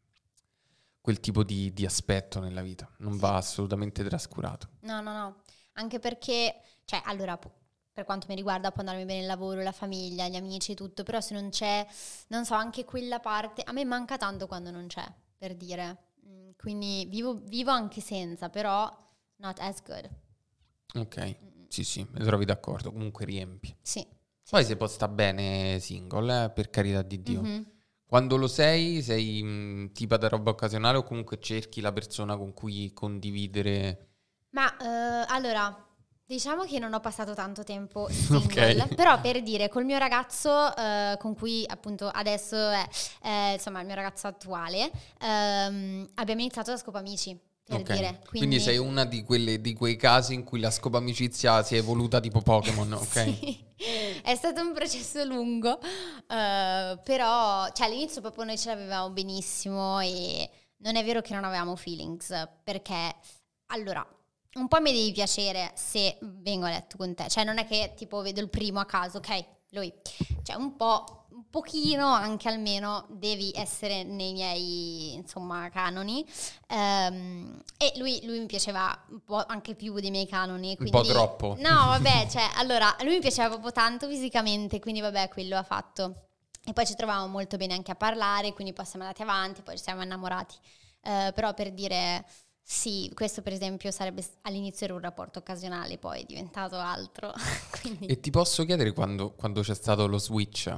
quel tipo di, di, aspetto nella vita. Non va assolutamente trascurato. No, no, no. Anche perché, cioè, allora, per quanto mi riguarda può andarmi bene il lavoro, la famiglia, gli amici, tutto, però se non c'è, non so, anche quella parte, a me manca tanto quando non c'è per dire. Mm, quindi vivo, vivo anche senza, però not as good. Ok, sì sì, mi trovi d'accordo, comunque riempi. Sì. Poi si può stare bene single, eh, per carità di Dio. Mm-hmm. Quando lo sei, sei mh, mm, tipa da roba occasionale o comunque cerchi la persona con cui condividere? Ma uh, allora, Diciamo che non ho passato tanto tempo (laughs) single, okay. però per dire, col mio ragazzo, eh, con cui appunto adesso è, eh, insomma, il mio ragazzo attuale, ehm, abbiamo iniziato da scopo amici. Per okay. dire. Quindi... Quindi... sei una di, quelle, di, quei casi in cui la scopa amicizia si è evoluta tipo Pokémon, (laughs) ok? sì. È stato un processo lungo, uh, però cioè, all'inizio proprio noi ce l'avevamo benissimo e non è vero che non avevamo feelings, perché allora un po' mi devi piacere se vengo a letto con te. Cioè, non è che tipo vedo il primo a caso, ok, lui. Cioè, un po', un pochino anche almeno devi essere nei miei, insomma, canoni. Um, e lui, lui, mi piaceva un po' anche più dei miei canoni. Quindi... Un po' troppo. No, vabbè, (laughs) cioè, allora, lui mi piaceva proprio tanto fisicamente, quindi vabbè, quello ha fatto. E poi ci trovavamo molto bene anche a parlare, quindi poi siamo andati avanti, poi ci siamo innamorati. Uh, però per dire sì, questo per esempio sarebbe all'inizio era un rapporto occasionale, poi è diventato altro. (laughs) e ti posso chiedere quando, quando, c'è stato lo switch?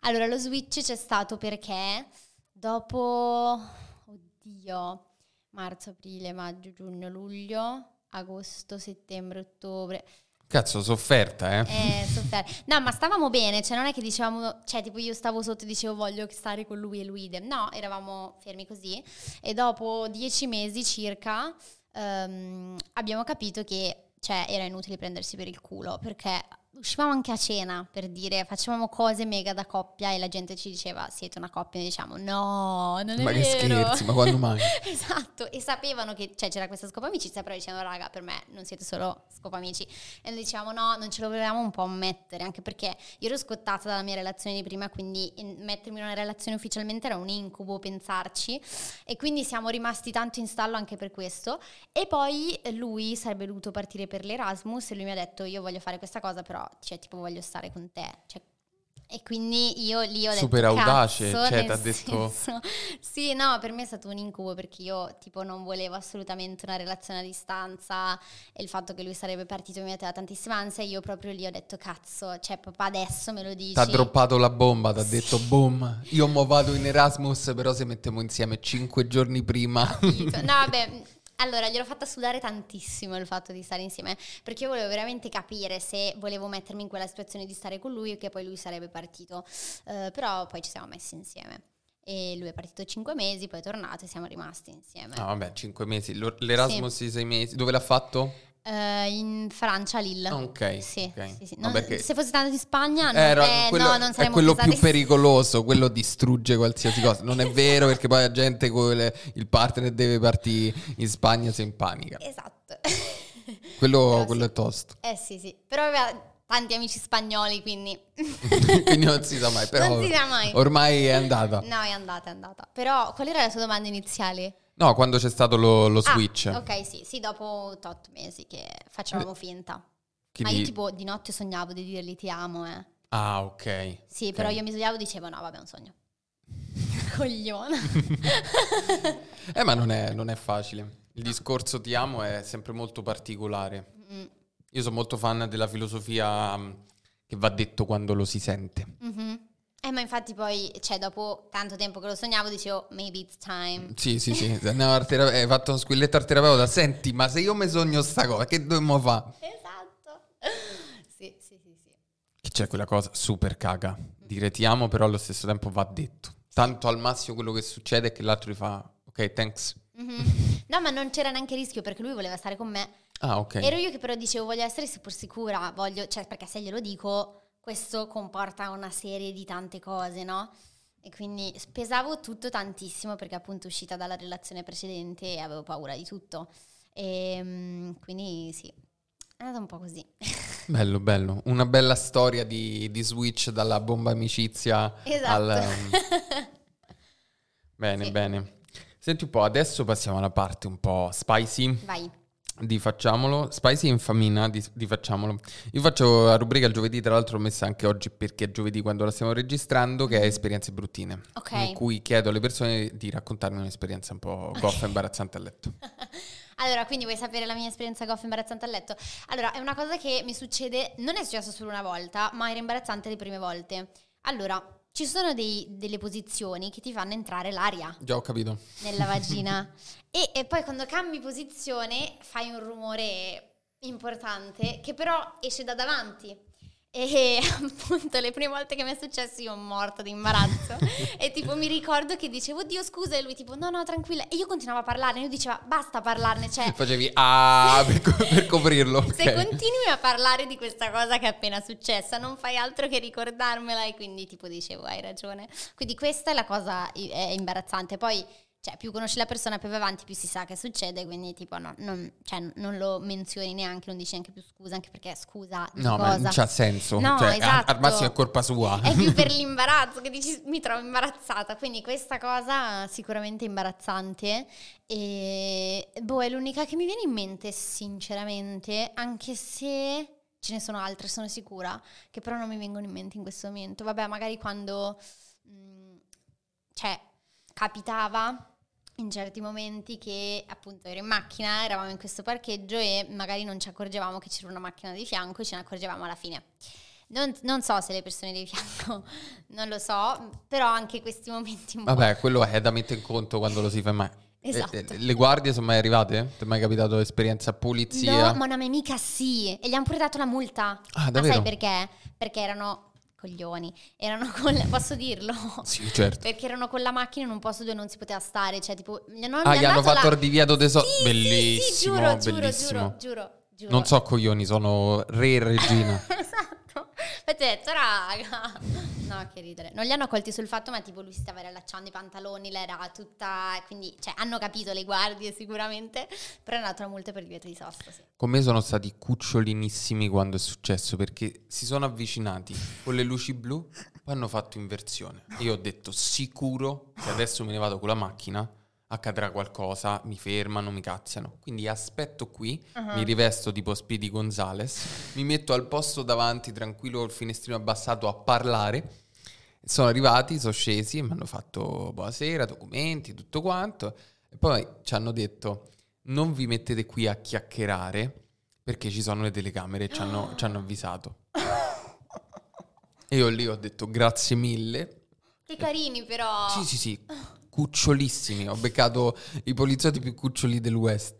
Allora, lo switch c'è stato perché dopo, oddio, marzo, aprile, maggio, giugno, luglio, agosto, settembre, ottobre, Cazzo, sofferta, eh? Eh, sofferta. No, ma stavamo bene, cioè non è che dicevamo, cioè tipo io stavo sotto e dicevo voglio stare con lui e lui. No, eravamo fermi così. E dopo dieci mesi circa um, abbiamo capito che cioè, era inutile prendersi per il culo perché uscivamo anche a cena per dire, facevamo cose mega da coppia e la gente ci diceva siete una coppia e diciamo no, non è ma vero. Ma che scherzi, ma quando mai? (laughs) esatto, e sapevano che cioè, c'era questa scopa amicizia, però dicevano raga per me non siete solo scopa amici e noi dicevamo no, non ce lo volevamo un po' ammettere, anche perché io ero scottata dalla mia relazione di prima, quindi mettermi in una relazione ufficialmente era un incubo pensarci e quindi siamo rimasti tanto in stallo anche per questo e poi lui sarebbe dovuto partire per l'Erasmus e lui mi ha detto io voglio fare questa cosa però cioè, tipo, voglio stare con te. Cioè, e quindi io lì ho Super detto, audace, cioè ti ha detto... Senso, (laughs) sì, no, per me è stato un incubo perché io tipo non volevo assolutamente una relazione a distanza e il fatto che lui sarebbe partito mi metteva tantissima ansia e io proprio lì ho detto cazzo, cioè papà adesso me lo dici. Ti ha droppato la bomba, ti ha sì. detto boom, io mo vado in Erasmus però se mettiamo insieme cinque giorni prima. no, vabbè allora, gliel'ho fatta sudare tantissimo il fatto di stare insieme, perché io volevo veramente capire se volevo mettermi in quella situazione di stare con lui e che poi lui sarebbe partito. Uh, però poi ci siamo messi insieme. E lui è partito cinque mesi, poi è tornato e siamo rimasti insieme. Ah, vabbè, cinque mesi. L'Erasmus sì. sei mesi. Dove l'ha fatto? Eh, in Francia, Lille. Ok. Sì, ok. sì, sì. No, Non- perché Se fosse stato in Spagna, no, era eh, quello, no, non è quello più (laughs) pericoloso, quello distrugge qualsiasi cosa. Non è vero perché poi la gente con le- il partner deve partire in Spagna si impanica. Esatto. (laughs) Quello, Però quello sì. è tosto. Eh sì, sì. Però aveva tanti amici spagnoli, quindi... (laughs) Quindi non si sa mai. Però Non si sa mai. ormai è andata. No, è andata, è andata. Però qual era la tua domanda iniziale? No, quando c'è stato lo, lo Ah, switch. ok, sì, sì, dopo tot mesi che facevamo finta. Che Ma io tipo di notte sognavo di dirgli ti amo, eh. Ah, ok. Sì, però Ok. io mi svegliavo e dicevo no, vabbè, è un sogno. (laughs) Cogliona. (laughs) Eh, ma non è, non è facile. Il discorso ti amo è sempre molto particolare. Mm, Io sono molto fan della filosofia mm, che va detto quando lo si sente. mhm. Eh, ma infatti poi, cioè, dopo tanto tempo che lo sognavo, dicevo maybe it's time. Sì, sì, sì. Andiamo al tera- Hai fatto un squilletto al terapeuta. Senti, ma se io mi sogno sta cosa, che dobbiamo fare? Esatto. (laughs) Sì, sì, sì, sì. Che c'è quella cosa super caga. Dire ti amo, però allo stesso tempo va detto. Tanto al massimo quello che succede è che l'altro gli fa, ok, thanks. Mhm. No, ma non c'era neanche rischio perché lui voleva stare con me. Ah, ok. Ero io che però dicevo voglio essere super sicura, voglio, cioè perché se glielo dico questo comporta una serie di tante cose, no? E quindi pesavo tutto tantissimo perché appunto uscita dalla relazione precedente avevo paura di tutto. E mm, quindi sì, è andata un po' così. (laughs) Bello, bello. Una bella storia di, di switch dalla bomba amicizia Esatto. al... um, (laughs) Bene, Sì. bene. Senti un po', adesso passiamo alla parte un po' spicy Vai. Di Facciamolo. Spicy infamina di, di Facciamolo. Io faccio la rubrica il giovedì, tra l'altro l'ho messa anche oggi perché è giovedì quando la stiamo registrando, che è esperienze bruttine. Mm. Ok. In cui chiedo alle persone di raccontarmi un'esperienza un po' goffa e imbarazzante a letto. (laughs) Allora, quindi vuoi sapere la mia esperienza goffa imbarazzante a letto? Allora, è una cosa che mi succede, non è successo solo una volta, ma era imbarazzante le prime volte. Allora, ci sono dei- delle posizioni che ti fanno entrare l'aria Già ho capito. nella vagina (laughs) e, e poi quando cambi posizione fai un rumore importante che però esce da davanti. E (laughs) appunto le prime volte che mi è successo io morta di imbarazzo (laughs) e tipo mi ricordo che dicevo oddio scusa e lui tipo no no tranquilla e io continuavo a parlarne e lui diceva basta parlarne cioè Facevi ah (laughs) per, co- per coprirlo. ok. se continui a parlare di questa cosa che è appena successa, non fai altro che ricordarmela e quindi tipo dicevo, hai ragione. Quindi questa è la cosa è imbarazzante. Poi, cioè, più conosci la persona, più vai avanti, più si sa che succede, quindi tipo no, non, cioè, non lo menzioni neanche, non dici neanche più scusa, anche perché scusa No, ma cosa? non c'ha senso. No, Cioè, esatto. al massimo è colpa sua. È più per (laughs) l'imbarazzo che dici mi trovo imbarazzata, quindi questa cosa sicuramente imbarazzante e boh, è l'unica che mi viene in mente sinceramente, anche se ce ne sono altre, sono sicura, che però non mi vengono in mente in questo momento. Vabbè, magari quando mh, cioè capitava in certi momenti che appunto ero in macchina, eravamo in questo parcheggio e magari non ci accorgevamo che c'era una macchina di fianco e ce ne accorgevamo alla fine. Non, non so se le persone di fianco, (laughs) non lo so, però anche questi momenti. Vabbè, quello è da mettere in conto quando lo si fa mai. Esatto. Eh, eh, le guardie sono mai arrivate? Ti è mai capitato esperienza a pulizia? No, ma una mia amica sì, e gli hanno pure dato la multa. Ah, Ma davvero? sai perché? Perché erano coglioni, erano con... posso dirlo? Sì, certo. Perché erano con la macchina in un posto dove non si poteva stare, cioè tipo... Gli hanno, Ah, gli hanno fatto la- il divieto tesoro. Sì, sì, bellissimo, sì, giuro, giuro, bellissimo. giuro, giuro, giuro. Non so coglioni, sono re e regina. (laughs) esatto. (laughs) Detto, raga. (laughs) No, che ridere. Non li hanno colti sul fatto, ma tipo lui si stava riallacciando i pantaloni, lei era tutta... Quindi, cioè, hanno capito le guardie sicuramente, però hanno dato la multa per divieto di sosta, sì. Con me sono stati cucciolinissimi quando è successo perché si sono avvicinati con le luci blu, poi hanno fatto inversione. Io ho detto sicuro che adesso me ne vado con la macchina, accadrà qualcosa, mi fermano, mi cazziano. Quindi aspetto qui, Uh-huh. mi rivesto tipo Speedy Gonzales, mi metto al posto davanti tranquillo col finestrino abbassato a parlare. Sono arrivati, sono scesi mi hanno fatto buonasera, documenti, tutto quanto. E poi ci hanno detto non vi mettete qui a chiacchierare perché ci sono le telecamere ci hanno, ci hanno avvisato. (laughs) E io lì ho detto grazie mille. Che carini però. Sì, sì, sì, (laughs) cucciolissimi. Ho beccato i poliziotti più cuccioli del West.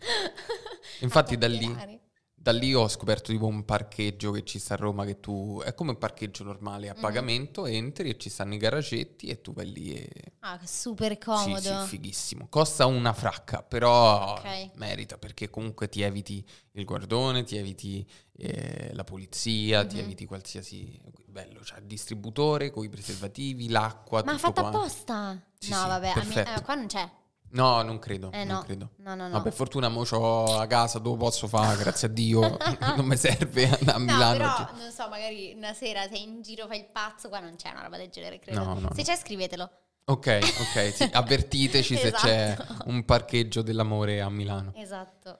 (laughs) Infatti da lì. Da lì ho scoperto tipo un parcheggio che ci sta a Roma che tu... È come un parcheggio normale a Mhm. pagamento, entri e ci stanno i garagetti e tu vai lì e... Ah, super Sì, comodo. sì, fighissimo. Costa una fracca, però Ok. merita perché comunque ti eviti il guardone, ti eviti eh, la polizia, ti Mhm. eviti qualsiasi... Bello, c'è il distributore con i preservativi, l'acqua, Ma tutto fatta quanto. apposta? Sì, no, sì, vabbè, me- eh, qua non c'è. No, non credo, Eh non no. credo. No, no, no. No, per fortuna mo c'ho a casa dove posso fare, grazie a Dio, (laughs) non mi serve andare a No, Milano. però, oggi. non so, magari una sera sei in giro, fai il pazzo, qua non c'è una roba del genere, credo. No, no, Se c'è, scrivetelo. Ok, ok, sì, (laughs) avvertiteci se c'è Esatto. un parcheggio dell'amore a Milano. Esatto.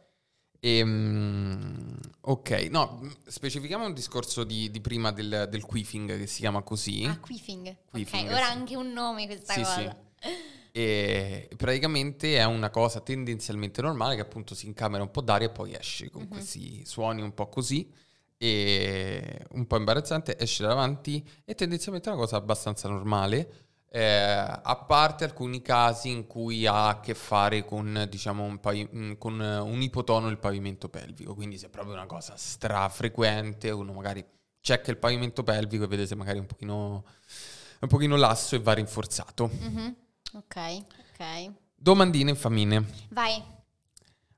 Ehm, ok, no, specifichiamo un discorso di, di prima del, del quiffing che si chiama così. Ah, quiffing. Quiffing, ok, ora sì. ha anche un nome questa Sì, cosa. sì. E praticamente è una cosa tendenzialmente normale che appunto si incamera un po' d'aria e poi esce con Mhm. questi suoni un po' così e un po' imbarazzante, esce davanti e tendenzialmente è una cosa abbastanza normale. eh, a parte alcuni casi in cui ha a che fare con, diciamo, un, pavi- mm, con un ipotono il pavimento pelvico, quindi se è proprio una cosa strafrequente, uno magari checca il pavimento pelvico e vede se magari è un pochino, un pochino lasso e va rinforzato. Mhm. Ok, ok. Domandine infamine. Vai.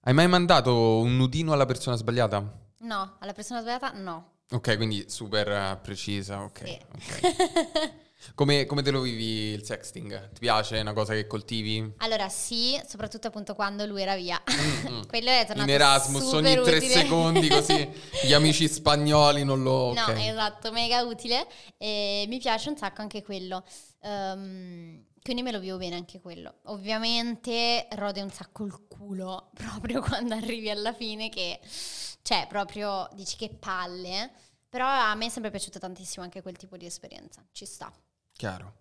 Hai mai mandato un nudino alla persona sbagliata? No, alla persona sbagliata no. Ok, quindi super eh, precisa, ok. Sì. ok. (laughs) Come, come te lo vivi il sexting? Ti piace? È una cosa che coltivi? Allora sì, soprattutto appunto quando lui era via. Mm, mm. (laughs) Quello è tornato In Erasmus ogni tre utile. secondi così gli amici spagnoli non lo... No, ok. esatto, mega utile e mi piace un sacco anche quello. Ehm, quindi me lo vivo bene anche quello. Ovviamente rode un sacco il culo (laughs) proprio quando arrivi alla fine che cioè proprio dici che palle, però a me è sempre piaciuto tantissimo anche quel tipo di esperienza. Ci sta. Chiaro.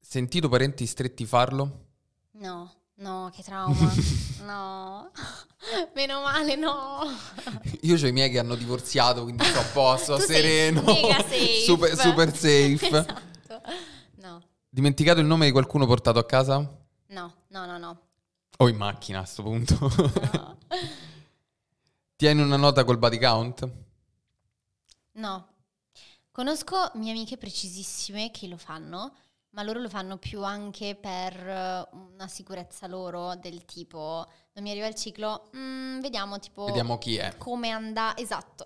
Sentito parenti stretti farlo? No, no, che trauma. (laughs) no. (laughs) Meno male, no. Io ho i miei che hanno divorziato, quindi sto a posto, Tu sei sereno, mega safe. super, super safe. Esatto. Dimenticato il nome di qualcuno portato a casa? No, no, no, no. O in macchina a sto punto. No. (laughs) Tieni una nota col body count? No. Conosco mie amiche precisissime che lo fanno, ma loro lo fanno più anche per eh, una sicurezza loro del tipo non mi arriva il ciclo, mm, vediamo tipo Vediamo chi è. come andà, esatto.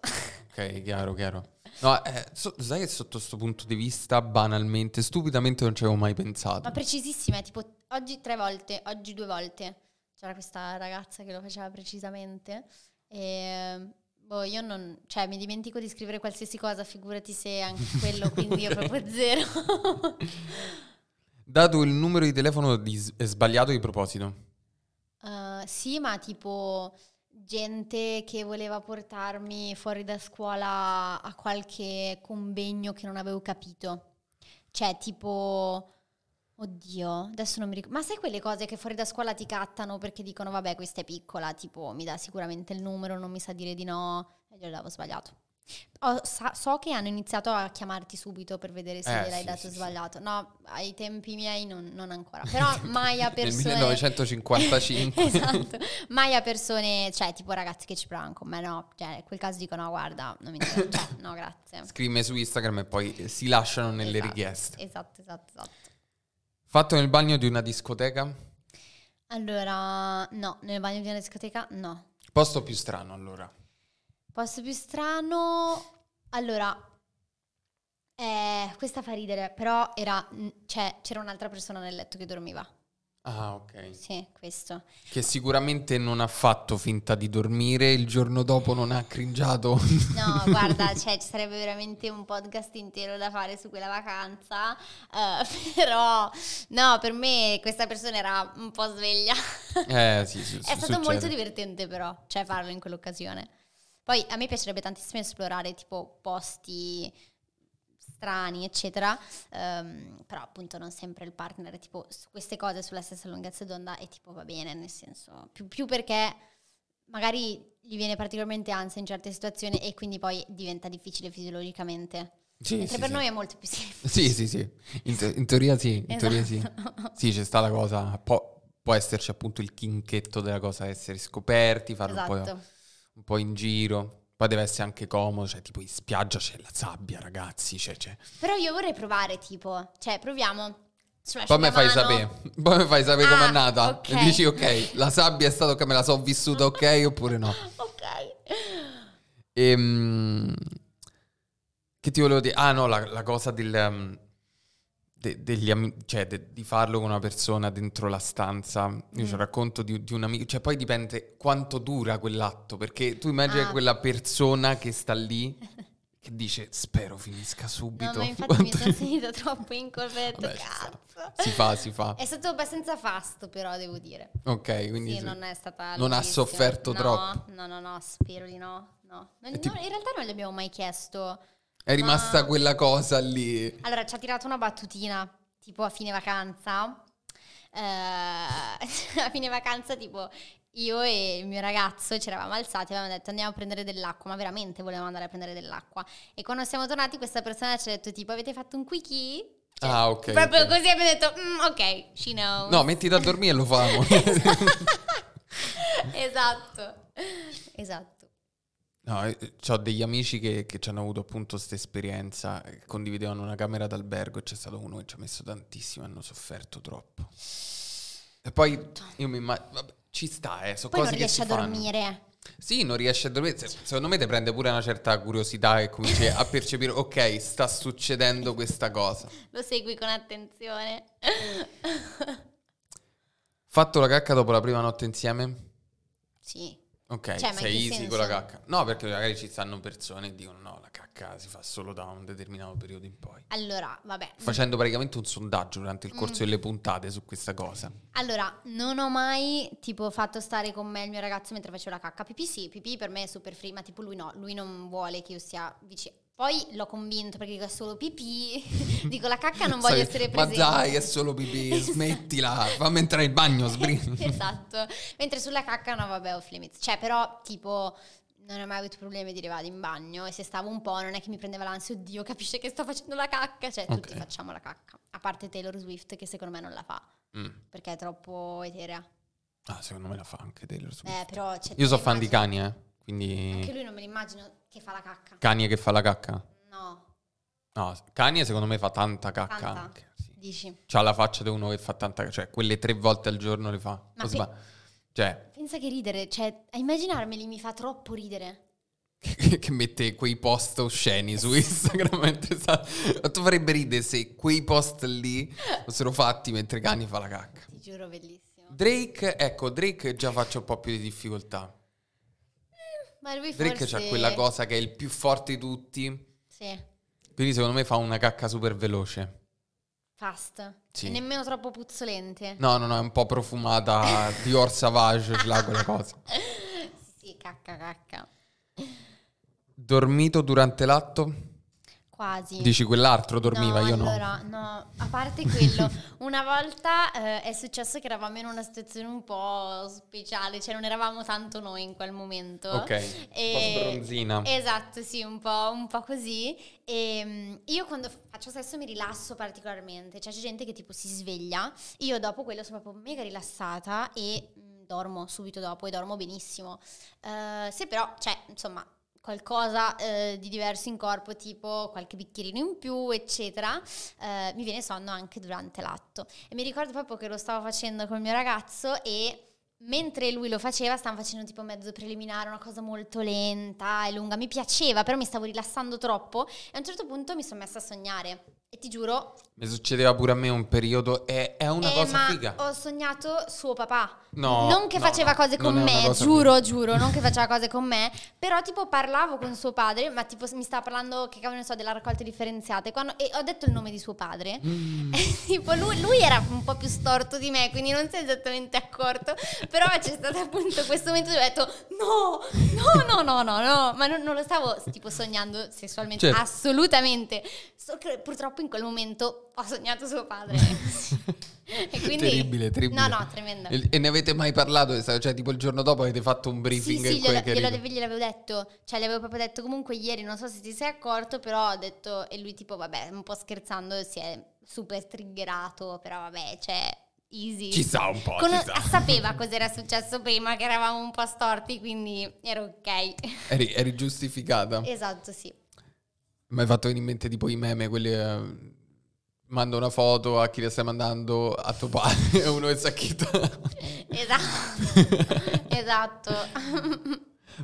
Ok, chiaro, chiaro. No, eh, so- sai che sotto questo punto di vista, banalmente, stupidamente non ci avevo mai pensato. ma precisissime, tipo oggi tre volte, oggi due volte. C'era questa ragazza che lo faceva precisamente e boh, io non, cioè mi dimentico di scrivere qualsiasi cosa, figurati se anche (laughs) quello, quindi io proprio zero. (laughs) Dato il numero di telefono di s- sbagliato di proposito. Uh, sì, ma tipo gente che voleva portarmi fuori da scuola a qualche convegno che non avevo capito. Cioè, tipo, oddio, adesso non mi ricordo. Ma sai quelle cose che fuori da scuola ti cattano perché dicono, vabbè, questa è piccola, tipo, mi dà sicuramente il numero, non mi sa dire di no, e io l'avevo sbagliato. Ho- sa- so che hanno iniziato a chiamarti subito per vedere se Eh, gliel'hai sì, dato sì, sbagliato. No, ai tempi miei non, non ancora. (laughs) Però mai a Nel persone... 1955. (laughs) esatto. Mai a persone, cioè tipo ragazzi che ci provano con me, no. Cioè, in quel caso dico no, guarda, non mi interessa. Cioè, no, grazie. Scrive su Instagram e poi si lasciano nelle Esatto, richieste. Esatto, esatto, esatto. Fatto nel bagno di una discoteca? Allora, no, nel bagno di una discoteca no. Posto più strano allora. Posto più strano, allora, eh, questa fa ridere, però era, cioè, c'era un'altra persona nel letto che dormiva. Ah, ok. Sì, questo. Che sicuramente non ha fatto finta di dormire, il giorno dopo non ha cringiato. No, guarda, (laughs) cioè, ci sarebbe veramente un podcast intero da fare su quella vacanza, eh, (laughs) però no, per me questa persona era un po' sveglia. Eh, sì, sì, (laughs) È stato succede. molto divertente però, cioè farlo in quell'occasione. Poi a me piacerebbe tantissimo esplorare tipo posti strani, eccetera, ehm, però appunto non sempre il partner è tipo su queste cose sulla stessa lunghezza d'onda e tipo va bene, nel senso, più, più perché magari gli viene particolarmente ansia in certe situazioni e quindi poi diventa difficile fisiologicamente. Sì, Mentre sì, per sì. noi è molto più semplice. Sì, sì, sì. In, te- in teoria sì, in teoria sì. Esatto. Sì, c'è sta la cosa, può, può esserci appunto il chinchetto della cosa, essere scoperti, farlo un, Esatto. po', un po' in giro. Poi deve essere anche comodo, cioè tipo in spiaggia c'è la sabbia, ragazzi, cioè, c'è. Però io vorrei provare, tipo, cioè proviamo. Poi mi fai sapere, poi mi fai sapere Ah, com'è andata. ok. E dici ok, la sabbia è stata che me la so vissuta ok (laughs) oppure no. Ok. Ehm, che ti volevo dire? Ah no, la, la cosa del, um, de- degli ami- cioè de- di farlo con una persona dentro la stanza. Io Mm. ci racconto di, di un amico, cioè poi dipende quanto dura quell'atto, perché tu immagini Ah. quella persona che sta lì (laughs) che dice spero finisca subito. No, ma infatti mi sono (laughs) sentita troppo in Vabbè, sta. cazzo. Si fa, si fa. È stato abbastanza fasto però, devo dire. Ok, quindi Sì, non è stata non ha sofferto No, troppo. No, no, no, spero di no. no. Non- E tipo- no, in realtà non gli abbiamo mai chiesto. È rimasta ma- quella cosa lì. Allora, ci ha tirato una battutina, tipo a fine vacanza. Eh, (laughs) a fine vacanza, tipo, io e il mio ragazzo ci eravamo alzati e avevamo detto andiamo a prendere dell'acqua, ma veramente volevamo andare a prendere dell'acqua. E quando siamo tornati questa persona ci ha detto tipo avete fatto un quickie? Cioè, Ah, ok, Proprio ok. così abbiamo detto "Mm, ok, she knows. No, metti da dormire e lo famo. (laughs) esatto, (laughs) esatto. No, ho degli amici che, che ci hanno avuto appunto questa esperienza, eh, condividevano una camera d'albergo e c'è stato uno che ci ha messo tantissimo, hanno sofferto troppo. E poi io mi immagino, ci sta, eh, sono Poi non cose riesci si a fanno. dormire. Sì, non riesci a dormire, Se- secondo me ti prende pure una certa curiosità e cominci a percepire, (laughs) ok, sta succedendo questa cosa. Lo segui con attenzione. Fatto la cacca dopo la prima notte insieme? sì. Ok, Cioè, sei easy con la cacca. No, perché magari ci stanno persone che dicono no, la cacca si fa solo da un determinato periodo in poi. Allora, vabbè. Facendo praticamente un sondaggio durante il Mm. corso delle puntate su questa cosa. Allora, non ho mai tipo fatto stare con me il mio ragazzo mentre facevo la cacca. Pipì sì, pipì per me è super free, ma tipo lui no, lui non vuole che io sia vicino. Poi l'ho convinto perché dico è solo pipì, (laughs) dico la cacca non voglio essere Ma presente. dai, è solo pipì, smettila, fammi entrare in bagno, (laughs) sbrini. esatto. Mentre sulla cacca no, vabbè, off limits. Cioè, però tipo non ho mai avuto problemi a dire vado in bagno e se stavo un po' non è che mi prendeva l'ansia, oddio, capisce che sto facendo la cacca, cioè tutti Ok. facciamo la cacca, a parte Taylor Swift che secondo me non la fa Mm. perché è troppo eterea. Ah, secondo me la fa anche Taylor Swift. Eh, però c'è Io sono fan di cani, eh. Quindi Anche lui non me lo immagino che fa la cacca. Kanye che fa la cacca? No, No, Kanye secondo me fa tanta cacca Tanta? anche. Sì. dici. C'ha la faccia di uno che fa tanta cacca, cioè quelle tre volte al giorno le fa. Ma pe- Cioè, Pensa che ridere, cioè a immaginarmeli mi fa troppo ridere. (laughs) che mette quei post osceni su Instagram. Quanto farebbe ridere se quei post lì fossero fatti mentre Kanye fa la cacca. Ti giuro, bellissimo. Drake, ecco, Drake già faccio un po' più di difficoltà. Ma lui Drake forse... c'ha quella cosa che è il più forte di tutti, Sì, quindi secondo me fa una cacca super veloce. fast. Sì. E nemmeno troppo puzzolente. No, no, no, è un po' profumata (laughs) Dior Savage, ce l'ha quella cosa. sì, cacca, cacca. Dormito durante l'atto? Quasi. Dici quell'altro dormiva, no, io no. allora, no, a parte quello, (laughs) una volta eh, è successo che eravamo in una situazione un po' speciale, cioè non eravamo tanto noi in quel momento. Ok, un po' sbronzina. Esatto, sì, un po', un po' così. E mm, io quando faccio sesso mi rilasso particolarmente, cioè c'è gente che tipo si sveglia, io dopo quello sono proprio mega rilassata e mm, dormo subito dopo e dormo benissimo. Eh, se però, cioè, insomma, qualcosa eh, di diverso in corpo, tipo qualche bicchierino in più, eccetera, eh, mi viene sonno anche durante l'atto. E mi ricordo proprio che lo stavo facendo col mio ragazzo e mentre lui lo faceva stavamo facendo tipo mezzo preliminare, una cosa molto lenta e lunga. Mi piaceva, però mi stavo rilassando troppo e a un certo punto mi sono messa a sognare. E ti giuro, Mi succedeva pure a me un periodo, è, è una eh, cosa ma figa. ho sognato suo papà. No, non che no, faceva no, cose con me, cosa giuro, giuro, non che faceva (laughs) cose con me, però tipo parlavo con suo padre, ma tipo mi stava parlando, che cavolo ne so, della raccolta differenziata, e, quando- e ho detto il nome di suo padre, Mm. (laughs) e tipo lui, lui era un po' più storto di me, quindi non si è esattamente accorto, però c'è stato appunto questo momento dove ho detto no, no, no, no, no, no, ma non, non lo stavo tipo sognando sessualmente, Certo. assolutamente, So che purtroppo in quel momento ho sognato suo padre. (laughs) (laughs) e quindi... Terribile, terribile. No, no, tremendo. E, e ne avete mai parlato? Cioè, tipo il giorno dopo avete fatto un Sì, briefing? sì, cui- glielo, glielo- gliel'avevo detto, cioè gli avevo proprio detto comunque ieri, non so se ti sei accorto, però ho detto, e lui tipo vabbè, un po' scherzando si è super triggerato, però vabbè, cioè easy. Ci sta un po', Cono- ci sta. sapeva cos'era successo prima, che eravamo un po' storti, quindi era ok. (laughs) Eri, eri giustificata. esatto, sì. Mi hai fatto venire in mente tipo i meme, quelli... eh, manda una foto a chi le stai mandando a tuo padre e (laughs) uno è sacchetta. (laughs) Esatto. esatto.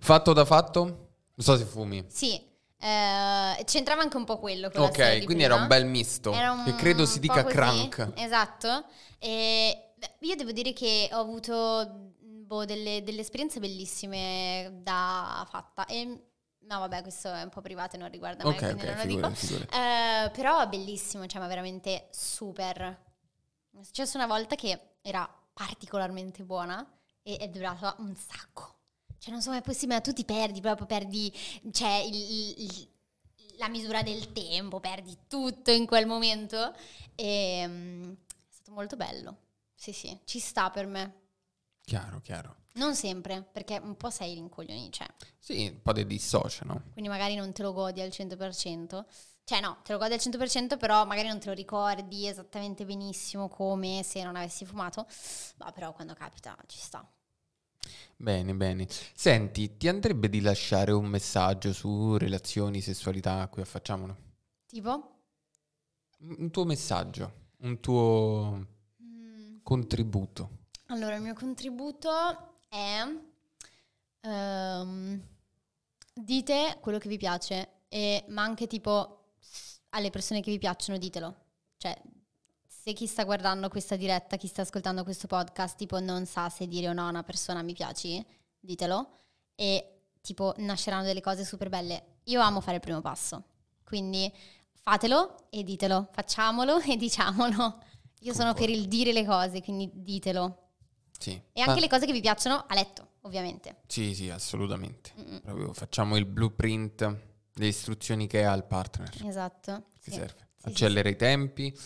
fatto da fatto? Non so se fumi. sì, eh, c'entrava anche un po' quello Ok, di quindi era un bel misto. Era un che credo si dica crank. Esatto. E io devo dire che ho avuto boh, delle, delle esperienze bellissime da fatta. E, no, vabbè, questo è un po' privato e non riguarda me, Ok, quindi ok, non lo dico. Eh, però bellissimo, cioè, ma veramente super. È successo una volta che era particolarmente buona e è durata un sacco. Cioè, non so, ma è possibile, ma tu ti perdi, proprio perdi, cioè, il- il- la misura del tempo, perdi tutto in quel momento. E mm, è stato molto bello. Sì, sì, ci sta per me. Chiaro, chiaro. Non sempre, perché un po' sei rincoglionito, cioè, Sì, un po' di dissocia, no? quindi magari non te lo godi al 100%. Cioè no, te lo godi al 100%, però magari non te lo ricordi esattamente benissimo come se non avessi fumato. Ma però quando capita ci sta. Bene, bene. Senti, ti andrebbe di lasciare un messaggio su relazioni, sessualità, qui affacciamolo? Tipo? Un tuo messaggio, un tuo Mm, contributo. Allora, il mio contributo è... ehm, dite quello che vi piace, e- ma anche tipo alle persone che vi piacciono ditelo. Cioè, se chi sta guardando questa diretta, chi sta ascoltando questo podcast, tipo non sa se dire o no a una persona mi piaci, ditelo. E tipo nasceranno delle cose super belle. Io amo fare il primo passo, quindi fatelo e ditelo, facciamolo e diciamolo. Io sono per il dire le cose, quindi ditelo. Sì. E anche Ah, le cose che vi piacciono a letto, ovviamente. Sì, sì, assolutamente. Facciamo il blueprint, le istruzioni che ha il partner. Esatto. Che sì. serve. Sì, Accelera i tempi,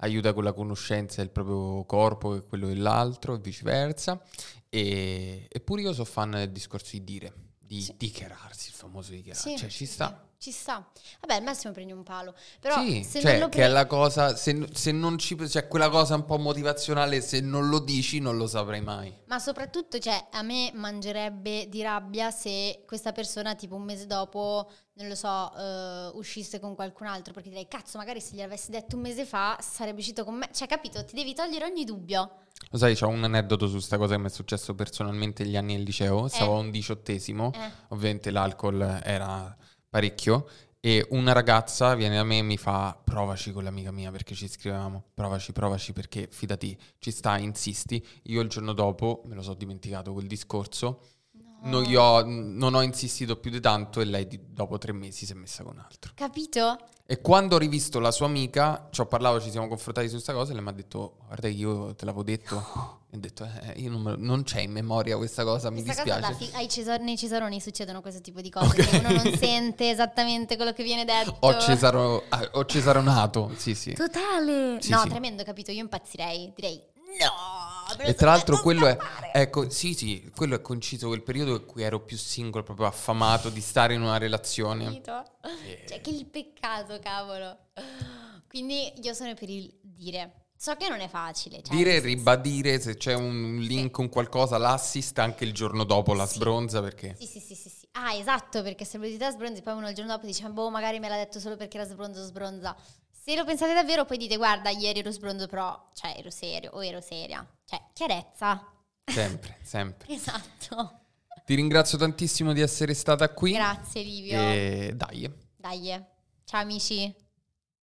aiuta con la conoscenza del proprio corpo e quello dell'altro e viceversa. E, eppure io sono fan del discorso di dire, di Sì. dichiararsi, il famoso dichiararsi. Sì, cioè ci sta. Ci sta. Vabbè, al massimo prendi un palo. Però sì, se cioè non lo che pre- è la cosa, se, se non ci, cioè quella cosa un po' motivazionale, se non lo dici non lo saprai mai. Ma soprattutto, cioè, a me mangerebbe di rabbia se questa persona, tipo un mese dopo, non lo so, eh, uscisse con qualcun altro, perché direi, cazzo, magari se gliel'avessi detto un mese fa, sarebbe uscito con me. Cioè, capito? Ti devi togliere ogni dubbio. Lo sai, c'ho un aneddoto su sta cosa che mi è successo personalmente negli anni del liceo. Stavo a un diciottesimo, Eh. ovviamente l'alcol era parecchio. E una ragazza viene da me e mi fa: Provaci con l'amica mia perché ci scrivevamo. Provaci, provaci perché fidati, ci sta, insisti. Io il giorno dopo me lo so dimenticato quel discorso. Non, ho, non ho insistito più di tanto e lei di- dopo tre mesi si è messa con altro. Capito? E quando ho rivisto la sua amica, ci ho parlato, ci siamo confrontati su questa cosa e lei mi ha detto, guarda che io te l'avevo detto. E ho detto, eh, io non, non c'è in memoria questa cosa, mi Questa cosa dispiace. da fi- ai Cesar- nei Cesaroni succedono questo tipo di cose, che uno non sente esattamente quello che viene detto. Ho, cesaro- ah, ho cesaronato, sì sì. Totale! Sì, no, sì. tremendo, capito? Io impazzirei. Direi, no! Lo E tra l'altro quello è, scappare." ecco, sì sì, quello è coinciso quel periodo in cui ero più single, proprio affamato di stare in una relazione. Capito? Eh. Cioè, che il peccato, cavolo. Quindi io sono per il dire. So che non è facile. Cioè, Dire e ribadire se c'è un link, un qualcosa, l'assist anche il giorno dopo la Sì. sbronza perché... Sì, sì, sì, sì, sì. Ah, esatto, perché se volete te sbronzi, poi uno il giorno dopo dice, boh, magari me l'ha detto solo perché era sbronzo, sbronza. Se lo pensate davvero, poi dite, guarda, ieri ero sbronzo, però, cioè, ero serio o ero seria. Cioè, chiarezza. Sempre, (laughs) sempre. Esatto. Ti ringrazio tantissimo di essere stata qui. Grazie, Livio. E dai. Dai. Ciao, amici.